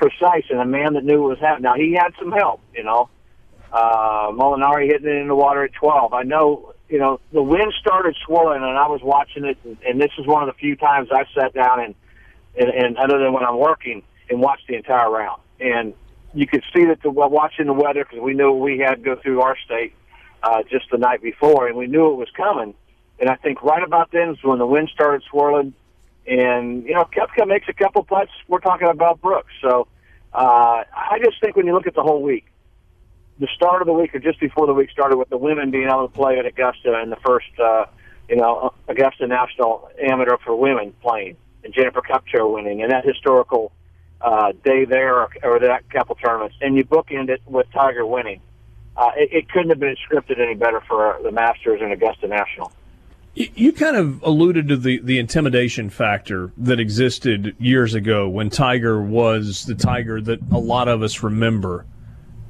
precise and a man that knew what was happening. Now he had some help, you know. Uh, Molinari hitting it in the water at 12. I know, you know, the wind started swirling, and I was watching it, and, and this is one of the few times I sat down and and, and other than when I'm working, and watch the entire round. And you could see that the, watching the weather because we knew we had to go through our state uh, just the night before, and we knew it was coming. And I think right about then is when the wind started swirling, and you know Koepka makes a couple putts. We're talking about Brooks, so uh, I just think when you look at the whole week, the start of the week or just before the week started with the women being able to play at Augusta in the first, uh, you know, Augusta National Amateur for women playing, and Jennifer Kupcho winning, and that historical uh, day there or, or that couple tournaments, and you bookend it with Tiger winning. Uh, it, it couldn't have been scripted any better for the Masters and Augusta National. You kind of alluded to the, the intimidation factor that existed years ago when Tiger was the Tiger that a lot of us remember.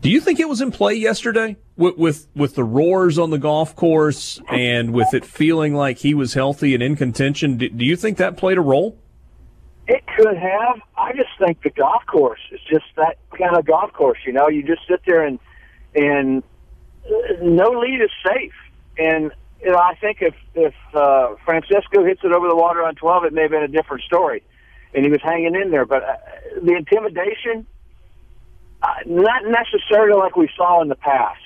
Do you think it was in play yesterday with, with with the roars on the golf course and with it feeling like he was healthy and in contention? Do, do you think that played a role? It could have. I just think the golf course is just that kind of golf course. You know, you just sit there and and uh, no lead is safe. And you know, I think if if uh, Francesco hits it over the water on twelve, it may have been a different story, and he was hanging in there. But uh, the intimidation, uh, not necessarily like we saw in the past.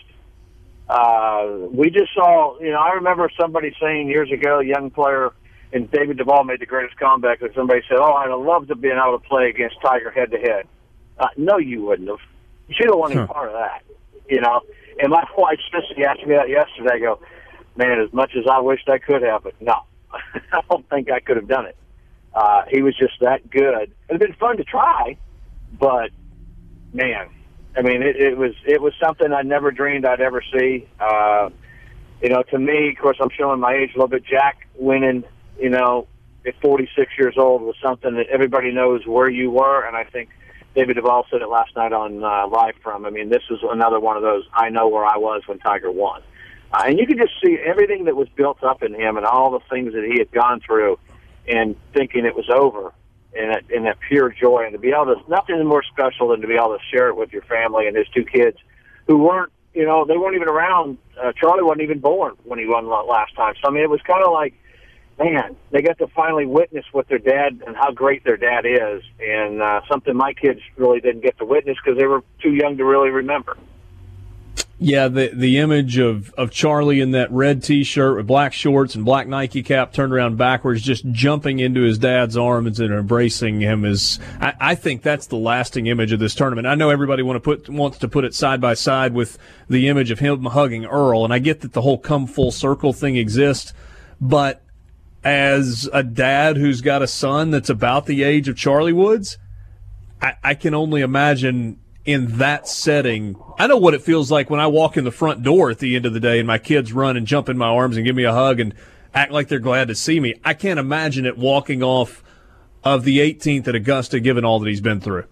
Uh, we just saw, you know, I remember somebody saying years ago, a young player and David Duval made the greatest comeback that somebody said, "Oh, I'd have loved to have been able to play against Tiger head to head." Uh, no, you wouldn't have. You should have won any part of that, you know. And my wife Sissy asked me that yesterday. I go, man, as much as I wished I could have, but no, I don't think I could have done it. Uh, he was just that good. It'd been fun to try, but man, I mean, it, it was it was something I never dreamed I'd ever see. Uh, you know, to me, of course, I'm showing my age a little bit. Jack winning you know, at 46 years old was something that everybody knows where you were, and I think David Duval said it last night on uh, live from. I mean, this was another one of those. I know where I was when Tiger won, uh, and you could just see everything that was built up in him and all the things that he had gone through, and thinking it was over, and that, and that pure joy, and to be able to nothing more special than to be able to share it with your family and his two kids, who weren't, you know, they weren't even around. Uh, Charlie wasn't even born when he won last time. So I mean, it was kind of like man, they got to finally witness what their dad and how great their dad is, and uh, something my kids really didn't get to witness because they were too young to really remember. Yeah, the the image of, of Charlie in that red T-shirt with black shorts and black Nike cap turned around backwards, just jumping into his dad's arms and embracing him is. I, I think that's the lasting image of this tournament. I know everybody want to put wants to put it side by side with the image of him hugging Earl, and I get that the whole come full circle thing exists, but as a dad who's got a son that's about the age of Charlie Woods, I, I, can only imagine in that setting. I know what it feels like when I walk in the front door at the end of the day and my kids run and jump in my arms and give me a hug and act like they're glad to see me. I can't imagine it walking off of the 18th at Augusta given all that he's been through.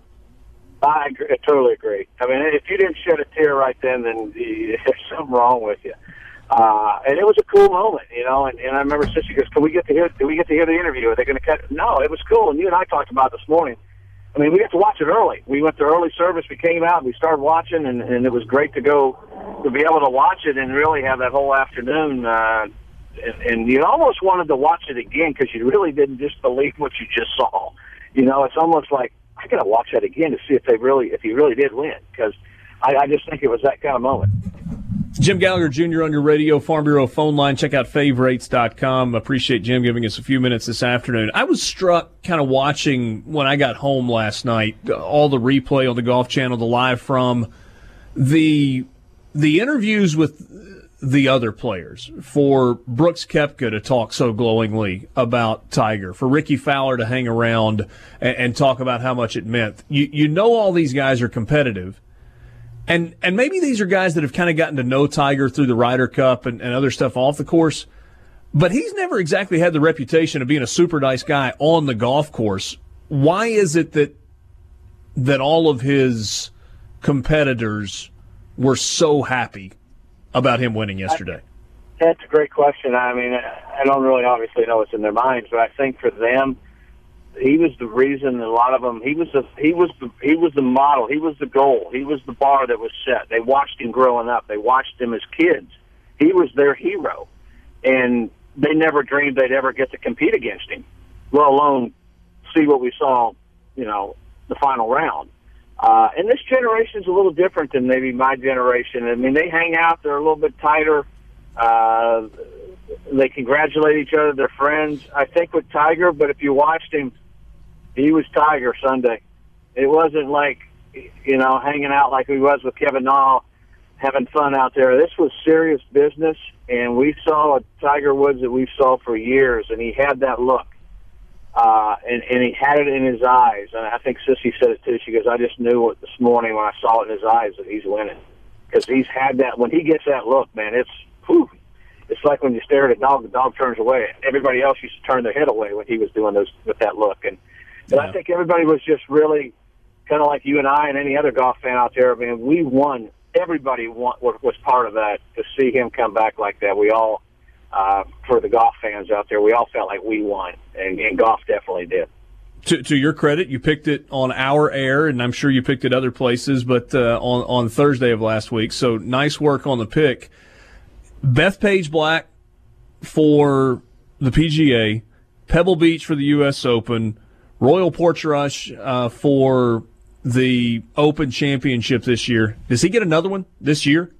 I, agree, I totally agree. I mean, if you didn't shed a tear right then, then there's something wrong with you. Uh, and it was a cool moment, you know. And, and I remember Sissy goes, "Can we get to hear? Do we get to hear the interview? Are they going to cut?" No, it was cool. And you and I talked about it this morning. I mean, we got to watch it early. We went to early service. We came out. We started watching, and, and it was great to go to be able to watch it and really have that whole afternoon. Uh, and, and you almost wanted to watch it again because you really didn't just believe what you just saw. You know, it's almost like I gotta watch that again to see if they really, if he really did win, because I, I just think it was that kind of moment. Jim Gallagher Jr. on your radio, Farm Bureau phone line. Check out favorites.com. Appreciate Jim giving us a few minutes this afternoon. I was struck kind of watching when I got home last night, all the replay on the Golf Channel, the live from the the interviews with the other players, for Brooks Koepka to talk so glowingly about Tiger, for Rickie Fowler to hang around and, and, talk about how much it meant. You you know all these guys are competitive. And and maybe these are guys that have kind of gotten to know Tiger through the Ryder Cup and, and other stuff off the course. But he's never exactly had the reputation of being a super nice guy on the golf course. Why is it that that all of his competitors were so happy about him winning yesterday? That's a great question. I mean, I don't really obviously know what's in their minds, but I think for them, he was the reason. A lot of them, he was the he was the he was the model. He was the goal. He was the bar that was set. They watched him growing up. They watched him as kids. He was their hero, and they never dreamed they'd ever get to compete against him, let alone see what we saw. You know, the final round. Uh, and this generation is a little different than maybe my generation. I mean, they hang out; they're a little bit tighter. Uh, they congratulate each other; they're friends. I think with Tiger, but if you watched him, he was Tiger Sunday. It wasn't like you know hanging out like he was with Kevin Na, having fun out there. This was serious business, and we saw a Tiger Woods that we saw for years, and he had that look uh, and, and he had it in his eyes. And I think Sissy said it too. She goes, I just knew it this morning when I saw it in his eyes that he's winning. Because he's had that, when he gets that look, man, it's, whew, it's like when you stare at a dog, the dog turns away. Everybody else used to turn their head away when he was doing those, with that look. And, and I think everybody was just really kind of like you and I and any other golf fan out there. I mean, we won. Everybody won, was part of that to see him come back like that. We all, uh, for the golf fans out there, we all felt like we won, and, and golf definitely did. To, to, your credit, you picked it on our air, and I'm sure you picked it other places, but uh, on on Thursday of last week. So nice work on the pick. Bethpage Black for the PGA, Pebble Beach for the U.S. Open, Royal Portrush uh, for the Open Championship this year. Does he get another one this year?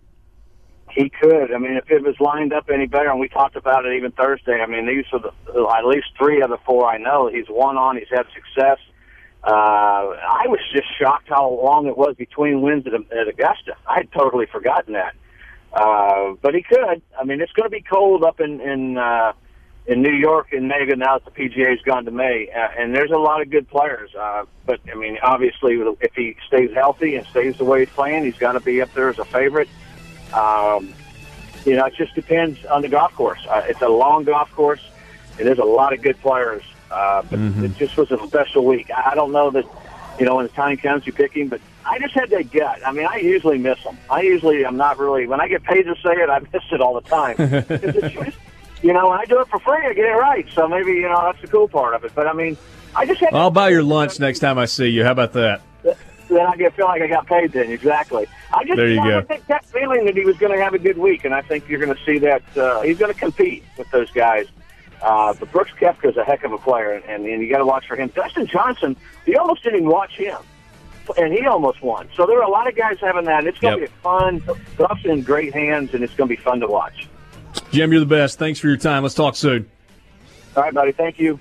He could. I mean, if it was lined up any better, and we talked about it even Thursday. I mean, these are the at least three of the four I know he's won on. He's had success. Uh, I was just shocked how long it was between wins at, at Augusta. I had totally forgotten that. Uh, but he could. I mean, it's going to be cold up in in uh, in New York in May now that the PGA's gone to May, uh, and there's a lot of good players. Uh, but I mean, obviously, if he stays healthy and stays the way he's playing, he's got to be up there as a favorite. Um, you know, it just depends on the golf course. Uh, it's a long golf course, and there's a lot of good players. Uh, but mm-hmm. it just was a special week. I don't know that, you know, when the time comes, you pick him, but I just had that gut. I mean, I usually miss them. I usually am not really, when I get paid to say it, I miss it all the time. You know, when I do it for free, I get it right. So maybe, you know, that's the cool part of it. But I mean, I just had. I'll buy your lunch next time I see you. How about that? then I get feel like I got paid. Then exactly. I just there you go. I that feeling that he was going to have a good week, and I think you're going to see that uh, he's going to compete with those guys. Uh, but Brooks Koepka is a heck of a player, and, and you got to watch for him. Dustin Johnson, you almost didn't even watch him, and he almost won. So there are a lot of guys having that. And it's going to yep. be fun. Golf's in great hands, and it's going to be fun to watch. Jim, you're the best. Thanks for your time. Let's talk soon. All right, buddy. Thank you.